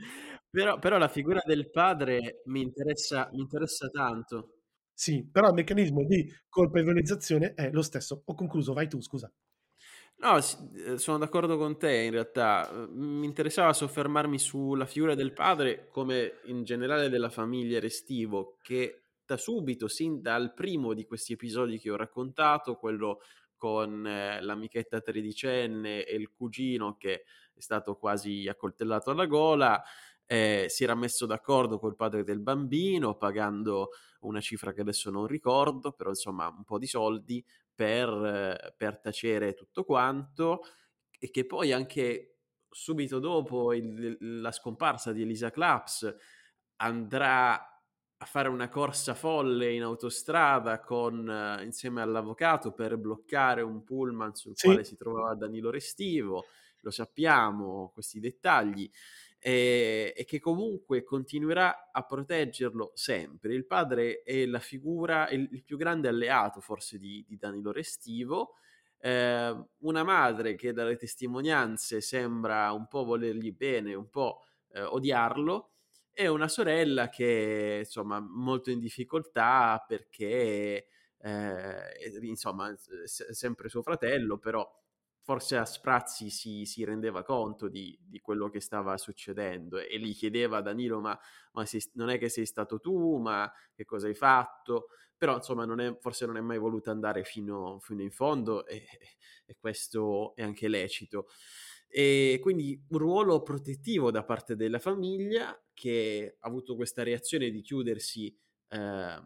però, però, la figura del padre mi interessa, mi interessa tanto. Sì, però il meccanismo di colpevolizzazione è lo stesso. Ho concluso, vai tu, scusa. No, eh, sono d'accordo con te in realtà. Mi interessava soffermarmi sulla figura del padre come in generale della famiglia Restivo, che da subito, sin dal primo di questi episodi che ho raccontato, quello con eh, l'amichetta tredicenne e il cugino che è stato quasi accoltellato alla gola, eh, si era messo d'accordo col padre del bambino pagando una cifra che adesso non ricordo, però insomma un po' di soldi per, eh, per tacere tutto quanto e che poi anche subito dopo il, la scomparsa di Elisa Claps andrà a fare una corsa folle in autostrada con, uh, insieme all'avvocato per bloccare un pullman sul sì. quale si trovava Danilo Restivo, lo sappiamo, questi dettagli, e, e, che comunque continuerà a proteggerlo sempre. Il padre è la figura, il, il più grande alleato forse di, di Danilo Restivo, eh, una madre che dalle testimonianze sembra un po' volergli bene, un po' eh, odiarlo, e una sorella che insomma molto in difficoltà perché eh, insomma s- sempre suo fratello però forse a sprazzi si, si rendeva conto di, di, quello che stava succedendo e gli chiedeva a Danilo ma, ma sei, non è che sei stato tu? Ma che cosa hai fatto? Però insomma non è, forse non è mai voluto andare fino, fino in fondo e, e questo è anche lecito. E quindi un ruolo protettivo da parte della famiglia che ha avuto questa reazione di chiudersi eh,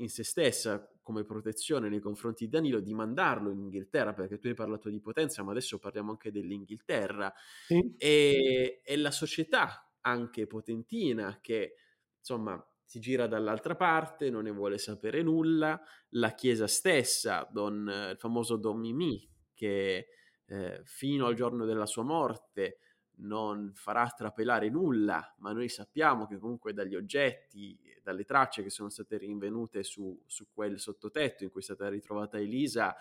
in se stessa come protezione nei confronti di Danilo, di mandarlo in Inghilterra, perché tu hai parlato di potenza, ma adesso parliamo anche dell'Inghilterra, sì. e, e la società anche potentina che insomma si gira dall'altra parte, non ne vuole sapere nulla, la Chiesa stessa, don, il famoso Don Mimì, che eh, fino al giorno della sua morte non farà trapelare nulla, ma noi sappiamo che comunque dagli oggetti, dalle tracce che sono state rinvenute su, su quel sottotetto in cui è stata ritrovata Elisa,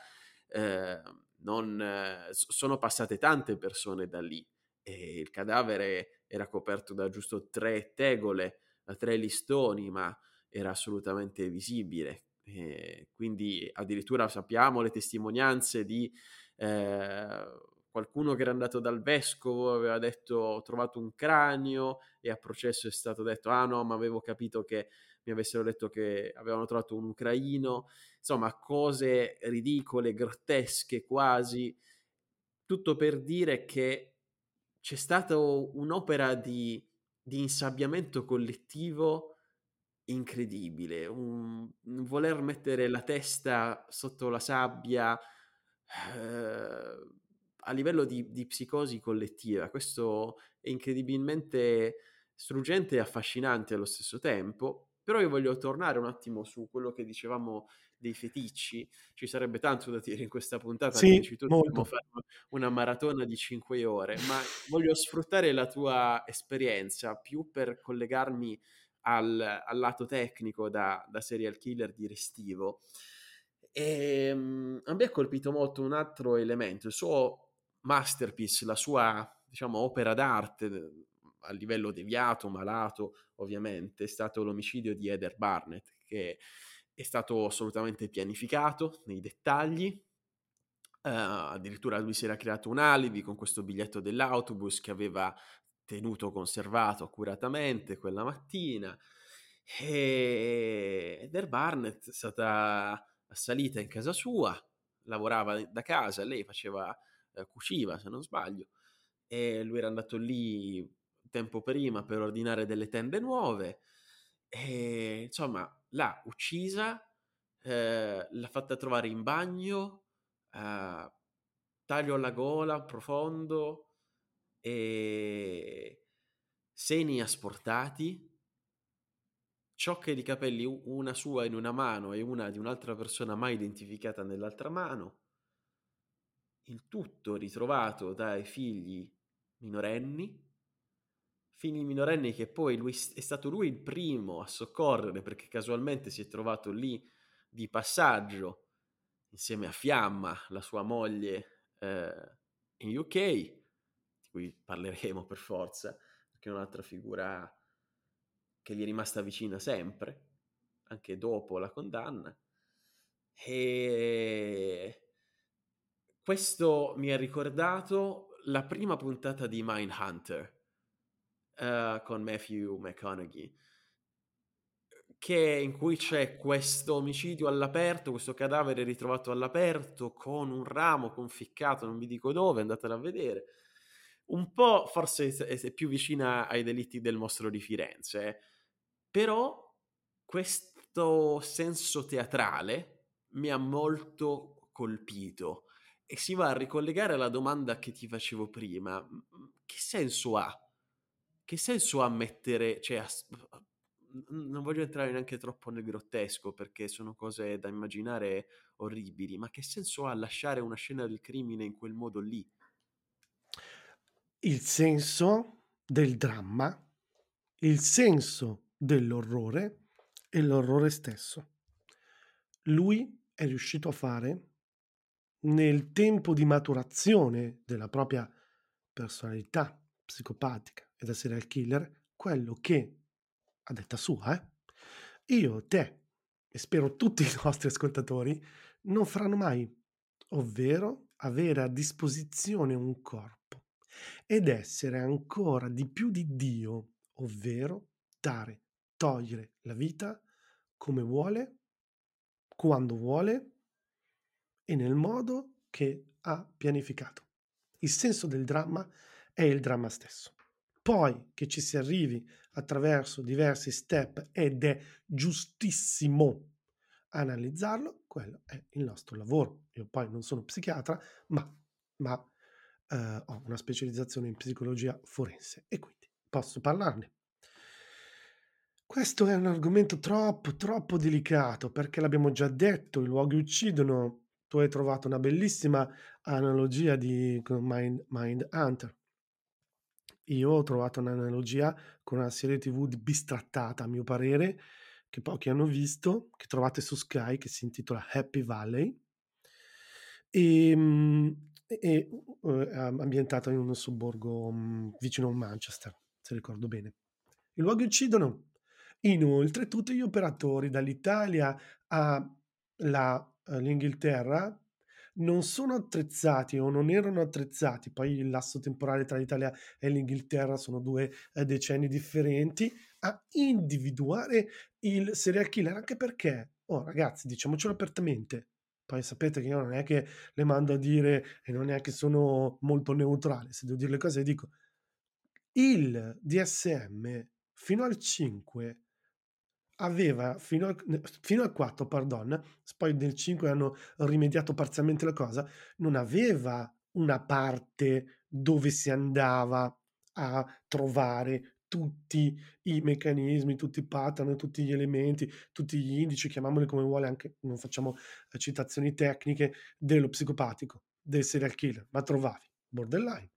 eh, non, eh, sono passate tante persone da lì e il cadavere era coperto da giusto tre tegole, da tre listoni, ma era assolutamente visibile. E quindi addirittura sappiamo le testimonianze di eh, qualcuno che era andato dal vescovo aveva detto ho trovato un cranio e a processo è stato detto ah no ma avevo capito che mi avessero detto che avevano trovato un ucraino insomma cose ridicole grottesche quasi. Tutto per dire che c'è stata un'opera di, di insabbiamento collettivo incredibile. Un, un voler mettere la testa sotto la sabbia eh, a livello di, di, psicosi collettiva. Questo è incredibilmente struggente e affascinante allo stesso tempo. Però io voglio tornare un attimo su quello che dicevamo dei feticci. Ci sarebbe tanto da dire in questa puntata. Sì, tu molto. fare una maratona di 5 ore, ma voglio sfruttare la tua esperienza più per collegarmi al, al lato tecnico da, da serial killer di Restivo. E um, a me ha colpito molto un altro elemento, il suo masterpiece, la sua diciamo opera d'arte a livello deviato, malato, ovviamente, è stato l'omicidio di Eder Barnett, che è stato assolutamente pianificato nei dettagli. Uh, addirittura lui si era creato un alibi con questo biglietto dell'autobus che aveva tenuto conservato accuratamente quella mattina. E Eder Barnett è stata assalita in casa sua, lavorava da casa, lei faceva, eh, cuciva se non sbaglio, e lui era andato lì tempo prima per ordinare delle tende nuove e insomma l'ha uccisa, eh, l'ha fatta trovare in bagno, eh, taglio alla gola profondo e seni asportati. Ciocche di capelli, una sua in una mano e una di un'altra persona mai identificata nell'altra mano, il tutto ritrovato dai figli minorenni, figli minorenni che poi lui, è stato lui il primo a soccorrere perché casualmente si è trovato lì di passaggio insieme a Fiamma, la sua moglie eh, in UK, di cui parleremo per forza, perché è un'altra figura che gli è rimasta vicina sempre, anche dopo la condanna. E questo mi ha ricordato la prima puntata di Mindhunter uh, con Matthew McConaughey, in cui c'è questo omicidio all'aperto, questo cadavere ritrovato all'aperto con un ramo conficcato, non vi dico dove, andatelo a vedere. Un po' forse è più vicina ai delitti del mostro di Firenze, eh. però questo senso teatrale mi ha molto colpito e si va a ricollegare alla domanda che ti facevo prima. Che senso ha? Che senso ha mettere, cioè, non voglio entrare neanche troppo nel grottesco perché sono cose da immaginare orribili, ma che senso ha lasciare una scena del crimine in quel modo lì? Il senso del dramma, il senso dell'orrore e l'orrore stesso. Lui è riuscito a fare nel tempo di maturazione della propria personalità psicopatica e da serial killer quello che a detta sua, eh, io, te e spero tutti i nostri ascoltatori non faranno mai, ovvero avere a disposizione un corpo ed essere ancora di più di Dio, ovvero dare, togliere la vita come vuole, quando vuole e nel modo che ha pianificato. Il senso del dramma è il dramma stesso. Poi che ci si arrivi attraverso diversi step ed è giustissimo analizzarlo, quello è il nostro lavoro. Io poi non sono psichiatra, ma, ma eh, ho una specializzazione in psicologia forense e quindi posso parlarne. Questo è un argomento troppo, troppo delicato perché l'abbiamo già detto, i luoghi uccidono. Tu hai trovato una bellissima analogia di Mind, Mind Hunter. Io ho trovato un'analogia con una serie TV bistrattata, a mio parere, che pochi hanno visto, che trovate su Sky, che si intitola Happy Valley, e, ehm, e uh, ambientata in un sobborgo um, vicino a Manchester, se ricordo bene. I luoghi uccidono. Inoltre, tutti gli operatori dall'Italia all'Inghilterra non sono attrezzati o non erano attrezzati, poi il lasso temporale tra l'Italia e l'Inghilterra sono due eh, decenni differenti, a individuare il serial killer, anche perché, oh ragazzi, diciamocelo apertamente, poi sapete che io non è che le mando a dire e non è che sono molto neutrale, se devo dire le cose dico, il DSM fino al 5 aveva fino al, fino al 4, pardon, poi nel 5 hanno rimediato parzialmente la cosa, non aveva una parte dove si andava a trovare tutti i meccanismi, tutti i pattern, tutti gli elementi, tutti gli indici, chiamiamoli come vuole, anche non facciamo eh, citazioni tecniche dello psicopatico, del serial killer, ma trovavi borderline,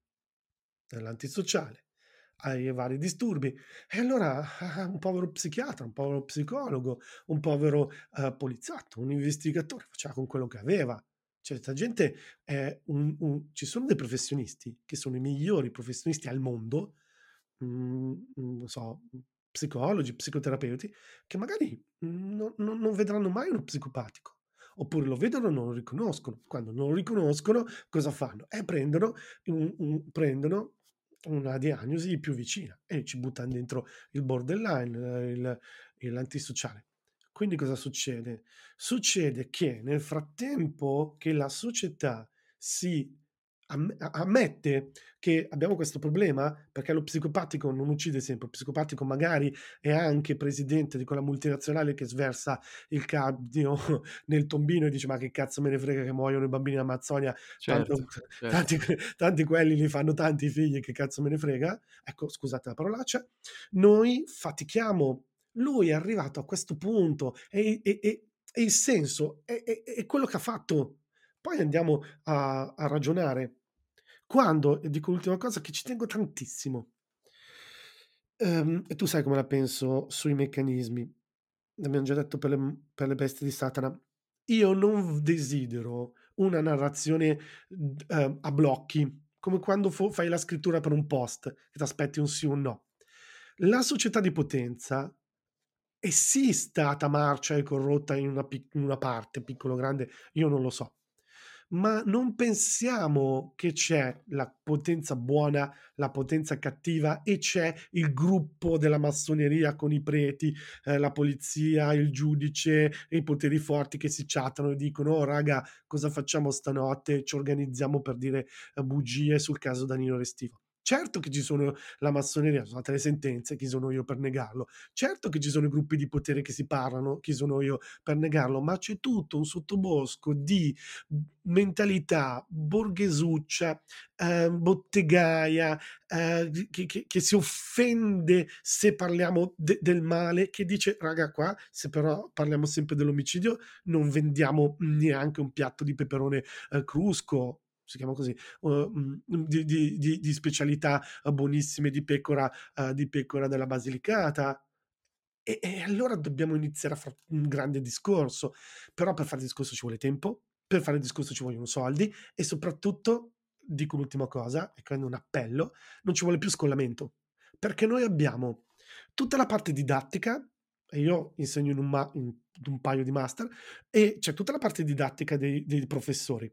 dell'antisociale, ai vari disturbi. E allora un povero psichiatra, un povero psicologo, un povero uh, poliziotto, un investigatore faceva con quello che aveva. Cioè, questa gente è un, un, ci sono dei professionisti che sono i migliori professionisti al mondo, mh, mm, non so, psicologi, psicoterapeuti, che magari non, non, non vedranno mai uno psicopatico oppure lo vedono e non lo riconoscono. Quando non lo riconoscono, cosa fanno? Eh, prendono, un, un, prendono una diagnosi più vicina e ci buttano dentro il borderline, il, l'antisociale. Quindi cosa succede? Succede che nel frattempo che la società si ammette che abbiamo questo problema perché lo psicopatico non uccide sempre, lo psicopatico magari è anche presidente di quella multinazionale che sversa il cadmio nel tombino e dice ma che cazzo me ne frega che muoiono i bambini in Amazzonia, certo, tanto, certo. Tanti, tanti, quelli li fanno tanti figli, che cazzo me ne frega? Ecco, scusate la parolaccia, noi fatichiamo, lui è arrivato a questo punto e, e, e, e il senso è, è, quello che ha fatto. Poi andiamo a, a ragionare quando, e dico l'ultima cosa che ci tengo tantissimo, um, e tu sai come la penso sui meccanismi, l'abbiamo già detto per le, per le bestie di Satana, io non desidero una narrazione uh, a blocchi, come quando fu, fai la scrittura per un post, che ti aspetti un sì o un no. La società di potenza è sì stata marcia e corrotta in una, in una parte, piccolo o grande, io non lo so ma non pensiamo che c'è la potenza buona, la potenza cattiva e c'è il gruppo della massoneria con i preti, eh, la polizia, il giudice e i poteri forti che si chattano e dicono oh raga cosa facciamo stanotte, ci organizziamo per dire eh, bugie sul caso Danilo Restivo. Certo che ci sono la massoneria, sono state le sentenze, chi sono io per negarlo. Certo che ci sono i gruppi di potere che si parlano, chi sono io per negarlo, ma c'è tutto un sottobosco di mentalità borghesuccia, eh, bottegaia, eh, che, che, che, si offende se parliamo de- del male, che dice, raga, qua, se però parliamo sempre dell'omicidio, non vendiamo neanche un piatto di peperone eh, crusco si chiama così, uh, di, di, di, di, specialità buonissime di pecora, uh, di pecora della Basilicata. E, e, allora dobbiamo iniziare a fare un grande discorso. Però per fare discorso ci vuole tempo, per fare discorso ci vogliono soldi e soprattutto, dico l'ultima cosa, e quindi un appello, non ci vuole più scollamento. Perché noi abbiamo tutta la parte didattica, e io insegno in un, ma- in un paio di master, e c'è tutta la parte didattica dei, dei professori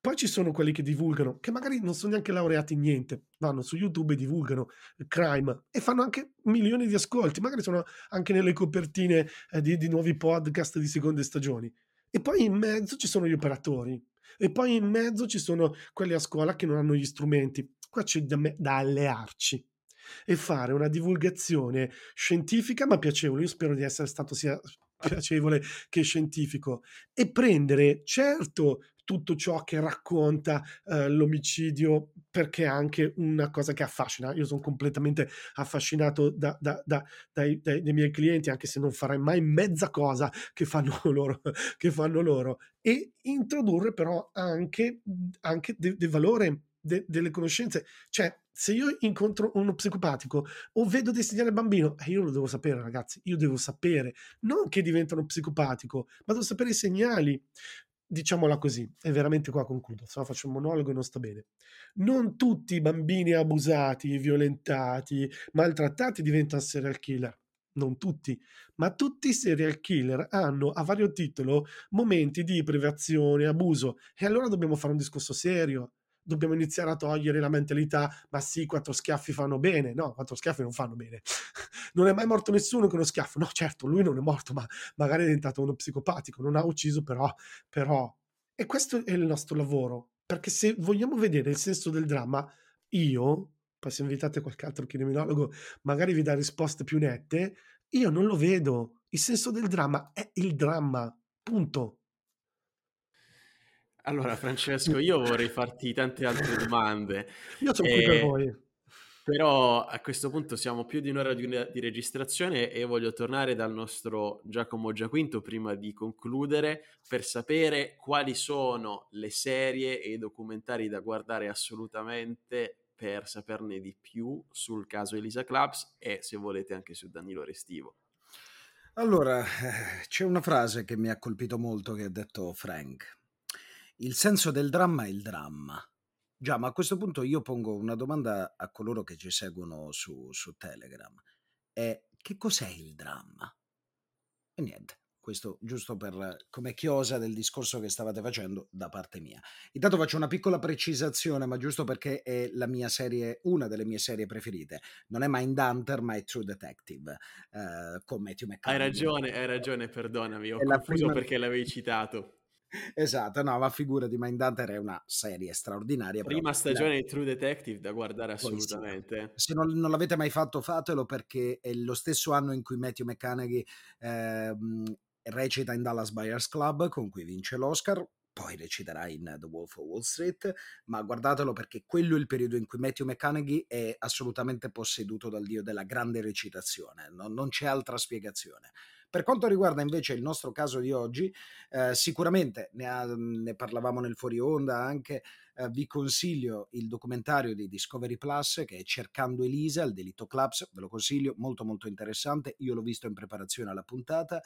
poi ci sono quelli che divulgano, che magari non sono neanche laureati in niente, vanno su YouTube e divulgano crime e fanno anche milioni di ascolti, magari sono anche nelle copertine eh, di, di nuovi podcast di seconde stagioni. E poi in mezzo ci sono gli operatori, e poi in mezzo ci sono quelli a scuola che non hanno gli strumenti. Qua c'è da, me, da allearci e fare una divulgazione scientifica ma piacevole. Io spero di essere stato sia piacevole che scientifico e prendere certo tutto ciò che racconta eh, l'omicidio perché è anche una cosa che affascina. Io sono completamente affascinato da, da, da, dai, dai, dai, miei clienti, anche se non farei mai mezza cosa che fanno loro. Che fanno loro. E introdurre però anche, anche del de valore de, delle conoscenze. Cioè, se io incontro uno psicopatico o vedo dei segnali al bambino, eh, io lo devo sapere, ragazzi. Io devo sapere non che diventa uno psicopatico, ma devo sapere i segnali diciamola così, e veramente qua concludo, se no faccio un monologo e non sta bene. Non tutti i bambini abusati, violentati, maltrattati diventano serial killer. Non tutti, ma tutti i serial killer hanno a vario titolo momenti di privazione, abuso e allora dobbiamo fare un discorso serio dobbiamo iniziare a togliere la mentalità, ma sì, quattro schiaffi fanno bene. No, quattro schiaffi non fanno bene. Non è mai morto nessuno con uno schiaffo. No, certo, lui non è morto, ma magari è diventato uno psicopatico, non ha ucciso, però, però. E questo è il nostro lavoro, perché se vogliamo vedere il senso del dramma, io, poi se invitate qualche altro criminologo, magari vi dà risposte più nette, io non lo vedo. Il senso del dramma è il dramma, punto. Allora, Francesco, io vorrei farti tante altre domande. Io sono qui per voi. Però a questo punto siamo più di un'ora di, di, registrazione e voglio tornare dal nostro Giacomo Giaquinto prima di concludere per sapere quali sono le serie e i documentari da guardare assolutamente per saperne di più sul caso Elisa Clubs e se volete anche su Danilo Restivo. Allora, eh, c'è una frase che mi ha colpito molto che ha detto Frank il senso del dramma è il dramma. Già, ma a questo punto io pongo una domanda a coloro che ci seguono su, su Telegram. È che cos'è il dramma? E niente, questo giusto per come chiosa del discorso che stavate facendo da parte mia. Intanto faccio una piccola precisazione, ma giusto perché è la mia serie, una delle mie serie preferite. Non è Mindhunter, ma è True Detective eh, con Matthew McConaughey. Hai ragione, hai ragione, perdonami, ho è confuso prima... perché l'avevi citato. Esatto, no, ma figura di Mindhunter è una serie straordinaria. Prima stagione di True Detective da guardare assolutamente. Se non, non, l'avete mai fatto, fatelo perché è lo stesso anno in cui Matthew McConaughey eh, recita in Dallas Buyers Club, con cui vince l'Oscar. Poi reciterà in The Wolf of Wall Street, ma guardatelo perché quello è il periodo in cui Matthew McConaughey è assolutamente posseduto dal dio della grande recitazione, non, non c'è altra spiegazione. Per quanto riguarda invece il nostro caso di oggi, eh, sicuramente ne, ha, ne, parlavamo nel fuori onda anche, eh, vi consiglio il documentario di Discovery Plus che è Cercando Elisa, il delitto Clubs, ve lo consiglio, molto molto interessante, io l'ho visto in preparazione alla puntata.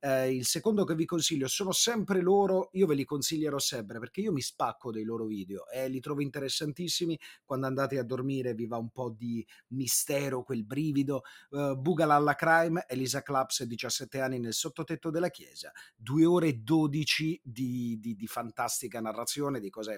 Eh, il secondo che vi consiglio sono sempre loro, io ve li consiglierò sempre perché io mi spacco dei loro video e li trovo interessantissimi, quando andate a dormire vi va un po' di mistero, quel brivido. Uh, Bugalalla Crime, Elisa Claps, 17 anni nel sottotetto della chiesa, 2 ore e 12 di, di, di fantastica narrazione, di cose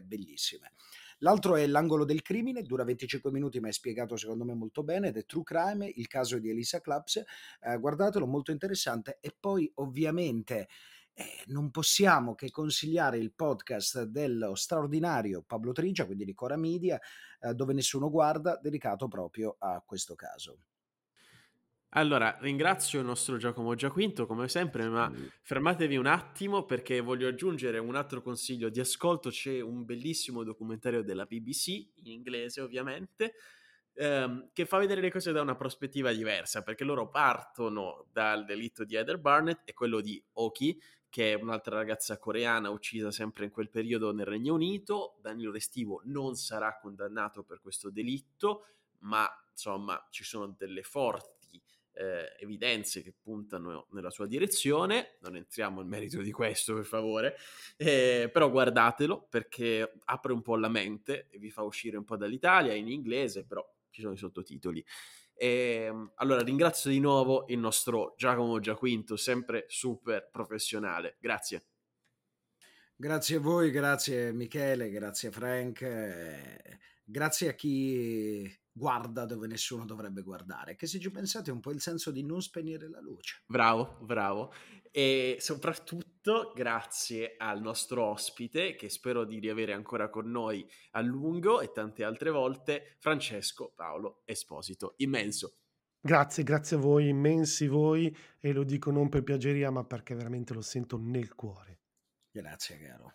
bellissime. L'altro è L'angolo del crimine, dura 25 minuti ma è spiegato secondo me molto bene ed è True Crime, il caso di Elisa Claps, eh, guardatelo, molto interessante e poi ovviamente eh, non possiamo che consigliare il podcast dello straordinario Pablo Trigia, quindi di Cora Media, eh, dove nessuno guarda, dedicato proprio a questo caso. Allora, ringrazio il nostro Giacomo Giaquinto come sempre, ma fermatevi un attimo perché voglio aggiungere un altro consiglio di ascolto. C'è un bellissimo documentario della BBC, in inglese ovviamente, ehm, che fa vedere le cose da una prospettiva diversa, perché loro partono dal delitto di Heather Barnett e quello di Oki, che è un'altra ragazza coreana uccisa sempre in quel periodo nel Regno Unito. Danilo Restivo non sarà condannato per questo delitto, ma insomma ci sono delle forti eh, evidenze che puntano nella sua direzione. Non entriamo nel merito di questo, per favore, eh, però guardatelo perché apre un po' la mente e vi fa uscire un po' dall'Italia in inglese, però ci sono i sottotitoli. E, ehm, allora ringrazio di nuovo il nostro Giacomo Giaquinto, sempre super professionale. Grazie. Grazie a voi, grazie Michele, grazie Frank, eh, grazie a chi guarda dove nessuno dovrebbe guardare, che se ci pensate è un po' il senso di non spegnere la luce. Bravo, bravo. E soprattutto grazie al nostro ospite, che spero di riavere ancora con noi a lungo e tante altre volte, Francesco Paolo Esposito. Immenso. Grazie, grazie a voi, immensi voi, e lo dico non per piaggeria, ma perché veramente lo sento nel cuore. Grazie, caro.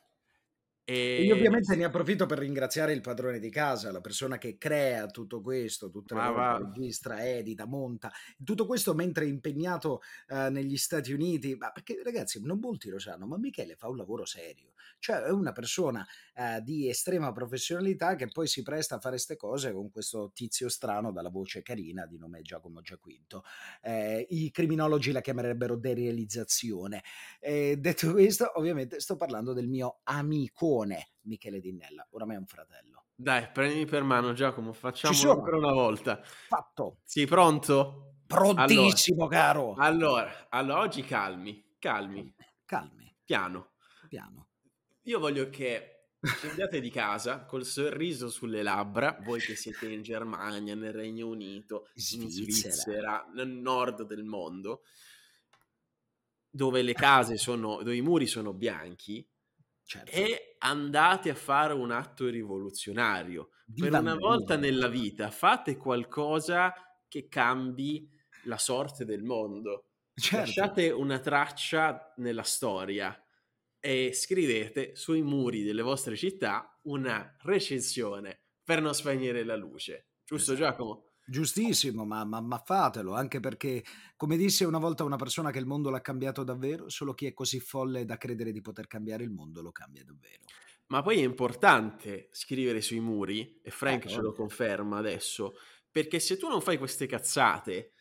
E io ovviamente ne approfitto per ringraziare il padrone di casa, la persona che crea tutto questo, tutte le volte registra, edita, monta, tutto questo mentre è impegnato uh, negli Stati Uniti, ma perché ragazzi non molti lo sanno, ma Michele fa un lavoro serio, cioè è una persona uh, di estrema professionalità che poi si presta a fare queste cose con questo tizio strano dalla voce carina di nome Giacomo Giaquinto. Eh, I criminologi la chiamerebbero derealizzazione. Eh, detto questo, ovviamente sto parlando del mio amico Michele Dinnella, oramai è un fratello. Dai, prendimi per mano Giacomo, facciamolo ancora una volta. Fatto. Sei pronto? Prontissimo, allora, caro. Allora, allora, oggi calmi, calmi. Calmi. Piano. Piano. Io voglio che scendiate di casa col sorriso sulle labbra, voi che siete in Germania, nel Regno Unito, Svizzera. in Svizzera, nel nord del mondo, dove le case sono, dove i muri sono bianchi, Certo. E andate a fare un atto rivoluzionario. Viva per una volta nella vita fate qualcosa che cambi la sorte del mondo. Certo. Lasciate una traccia nella storia e scrivete sui muri delle vostre città una recensione per non spegnere la luce. Giusto esatto. Giacomo? Giustissimo, ma, ma, ma, fatelo, anche perché, come disse una volta una persona che il mondo l'ha cambiato davvero, solo chi è così folle da credere di poter cambiare il mondo lo cambia davvero. Ma poi è importante scrivere sui muri, e Frank eh, ce lo conferma adesso, perché se tu non fai queste cazzate,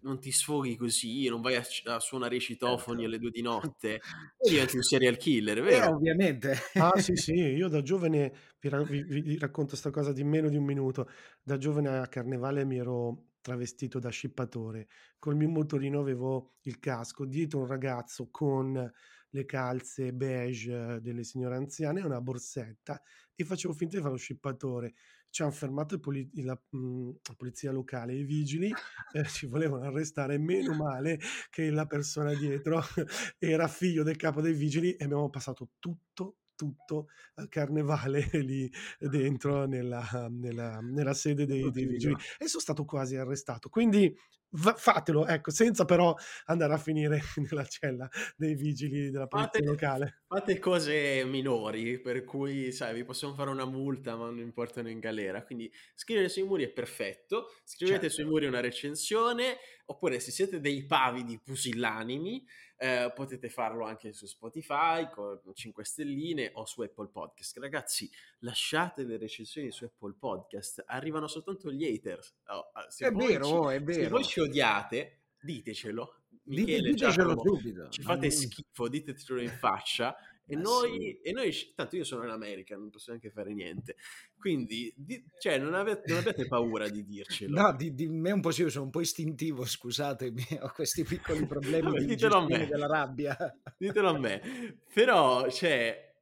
non ti sfoghi così, non vai a, a suonare i citofoni certo. alle due di notte, diventi un serial killer, vero? Eh, ovviamente. Ah sì sì, io da giovane, vi, vi, vi racconto questa cosa di meno di un minuto, da giovane a Carnevale mi ero travestito da scippatore, col mio motorino avevo il casco, dietro un ragazzo con le calze beige delle signore anziane e una borsetta e facevo finta di fare lo scippatore ci hanno fermato poli- la, mh, mhmm, la, polizia locale, i vigili eh, ci volevano arrestare, meno male che la persona dietro era figlio del capo dei vigili e abbiamo passato tutto tutto il carnevale lì dentro nella, nella, nella sede dei, dei, vigili e sono stato quasi arrestato. Quindi fatelo ecco senza però andare a finire nella cella dei vigili della polizia fate, locale. fate cose minori per cui sai vi possono fare una multa ma non importano in galera. Quindi scrivere sui muri è perfetto. Scrivete certo. sui muri una recensione oppure se siete dei pavidi pusillanimi Eh, potete farlo anche su Spotify con 5 stelline o su Apple Podcast. Ragazzi, lasciate le recensioni su Apple Podcast, arrivano soltanto gli haters. Oh, se è vero, ci, oh, è vero. Se voi ci odiate, ditecelo. Michele, ditecelo Giacomo, subito. Ci fate schifo, ditecelo in faccia e, eh noi, sì. e noi, tanto io sono in America, non posso neanche fare niente. Quindi, di, cioè, non avete, non avete, paura di dircelo. No, di, di, me un po' sì, io sono un po' istintivo, scusatemi, ho questi piccoli problemi Vabbè, di ditelo a me. della rabbia. Ditelo a me. Però, cioè,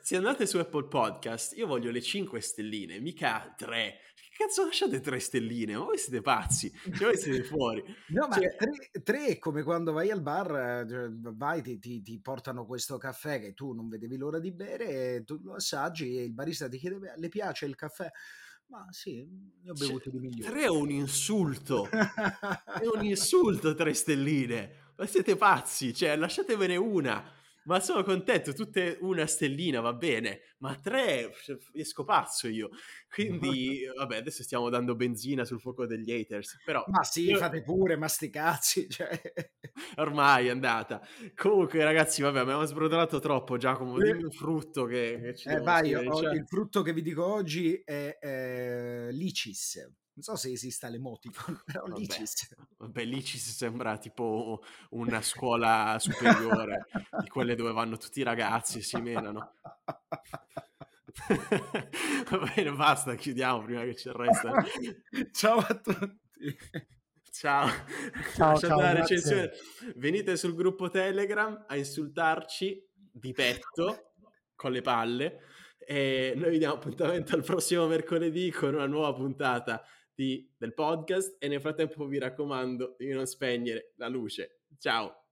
se andate su Apple Podcast, io voglio le 5 stelline, mica 3 cazzo lasciate tre stelline? Ma voi siete pazzi, cioè voi siete fuori. No, ma cioè... tre, tre, è come quando vai al bar, cioè, vai, ti, ti, ti, portano questo caffè che tu non vedevi l'ora di bere, tu lo assaggi e il barista ti chiede, le piace il caffè? Ma sì, ne ho bevuto cioè, di migliori. Tre è un insulto, è un insulto tre stelline, ma siete pazzi, cioè lasciatevene una ma sono contento, tutte una stellina va bene, ma tre esco pazzo io. Quindi, vabbè, adesso stiamo dando benzina sul fuoco degli haters, però... Ma sì, io... fate pure, ma sti cazzi, cioè... Ormai è andata. Comunque, ragazzi, vabbè, abbiamo sbrodolato troppo, Giacomo, dimmi un frutto che, che ci eh, vai, io, cioè... il frutto che vi dico oggi è eh, licis. Non so se esista l'emoticon, però vabbè, Licis. Vabbè, Licis sembra tipo una scuola superiore, di quelle dove vanno tutti i ragazzi e si menano. Va bene, basta, chiudiamo prima che ci arresta. Ciao a tutti. Ciao, ciao, ciao la recensione. Venite sul gruppo Telegram a insultarci di petto con le palle e noi vi diamo appuntamento al prossimo mercoledì con una nuova puntata di, del podcast e nel frattempo vi raccomando di non spegnere la luce. Ciao!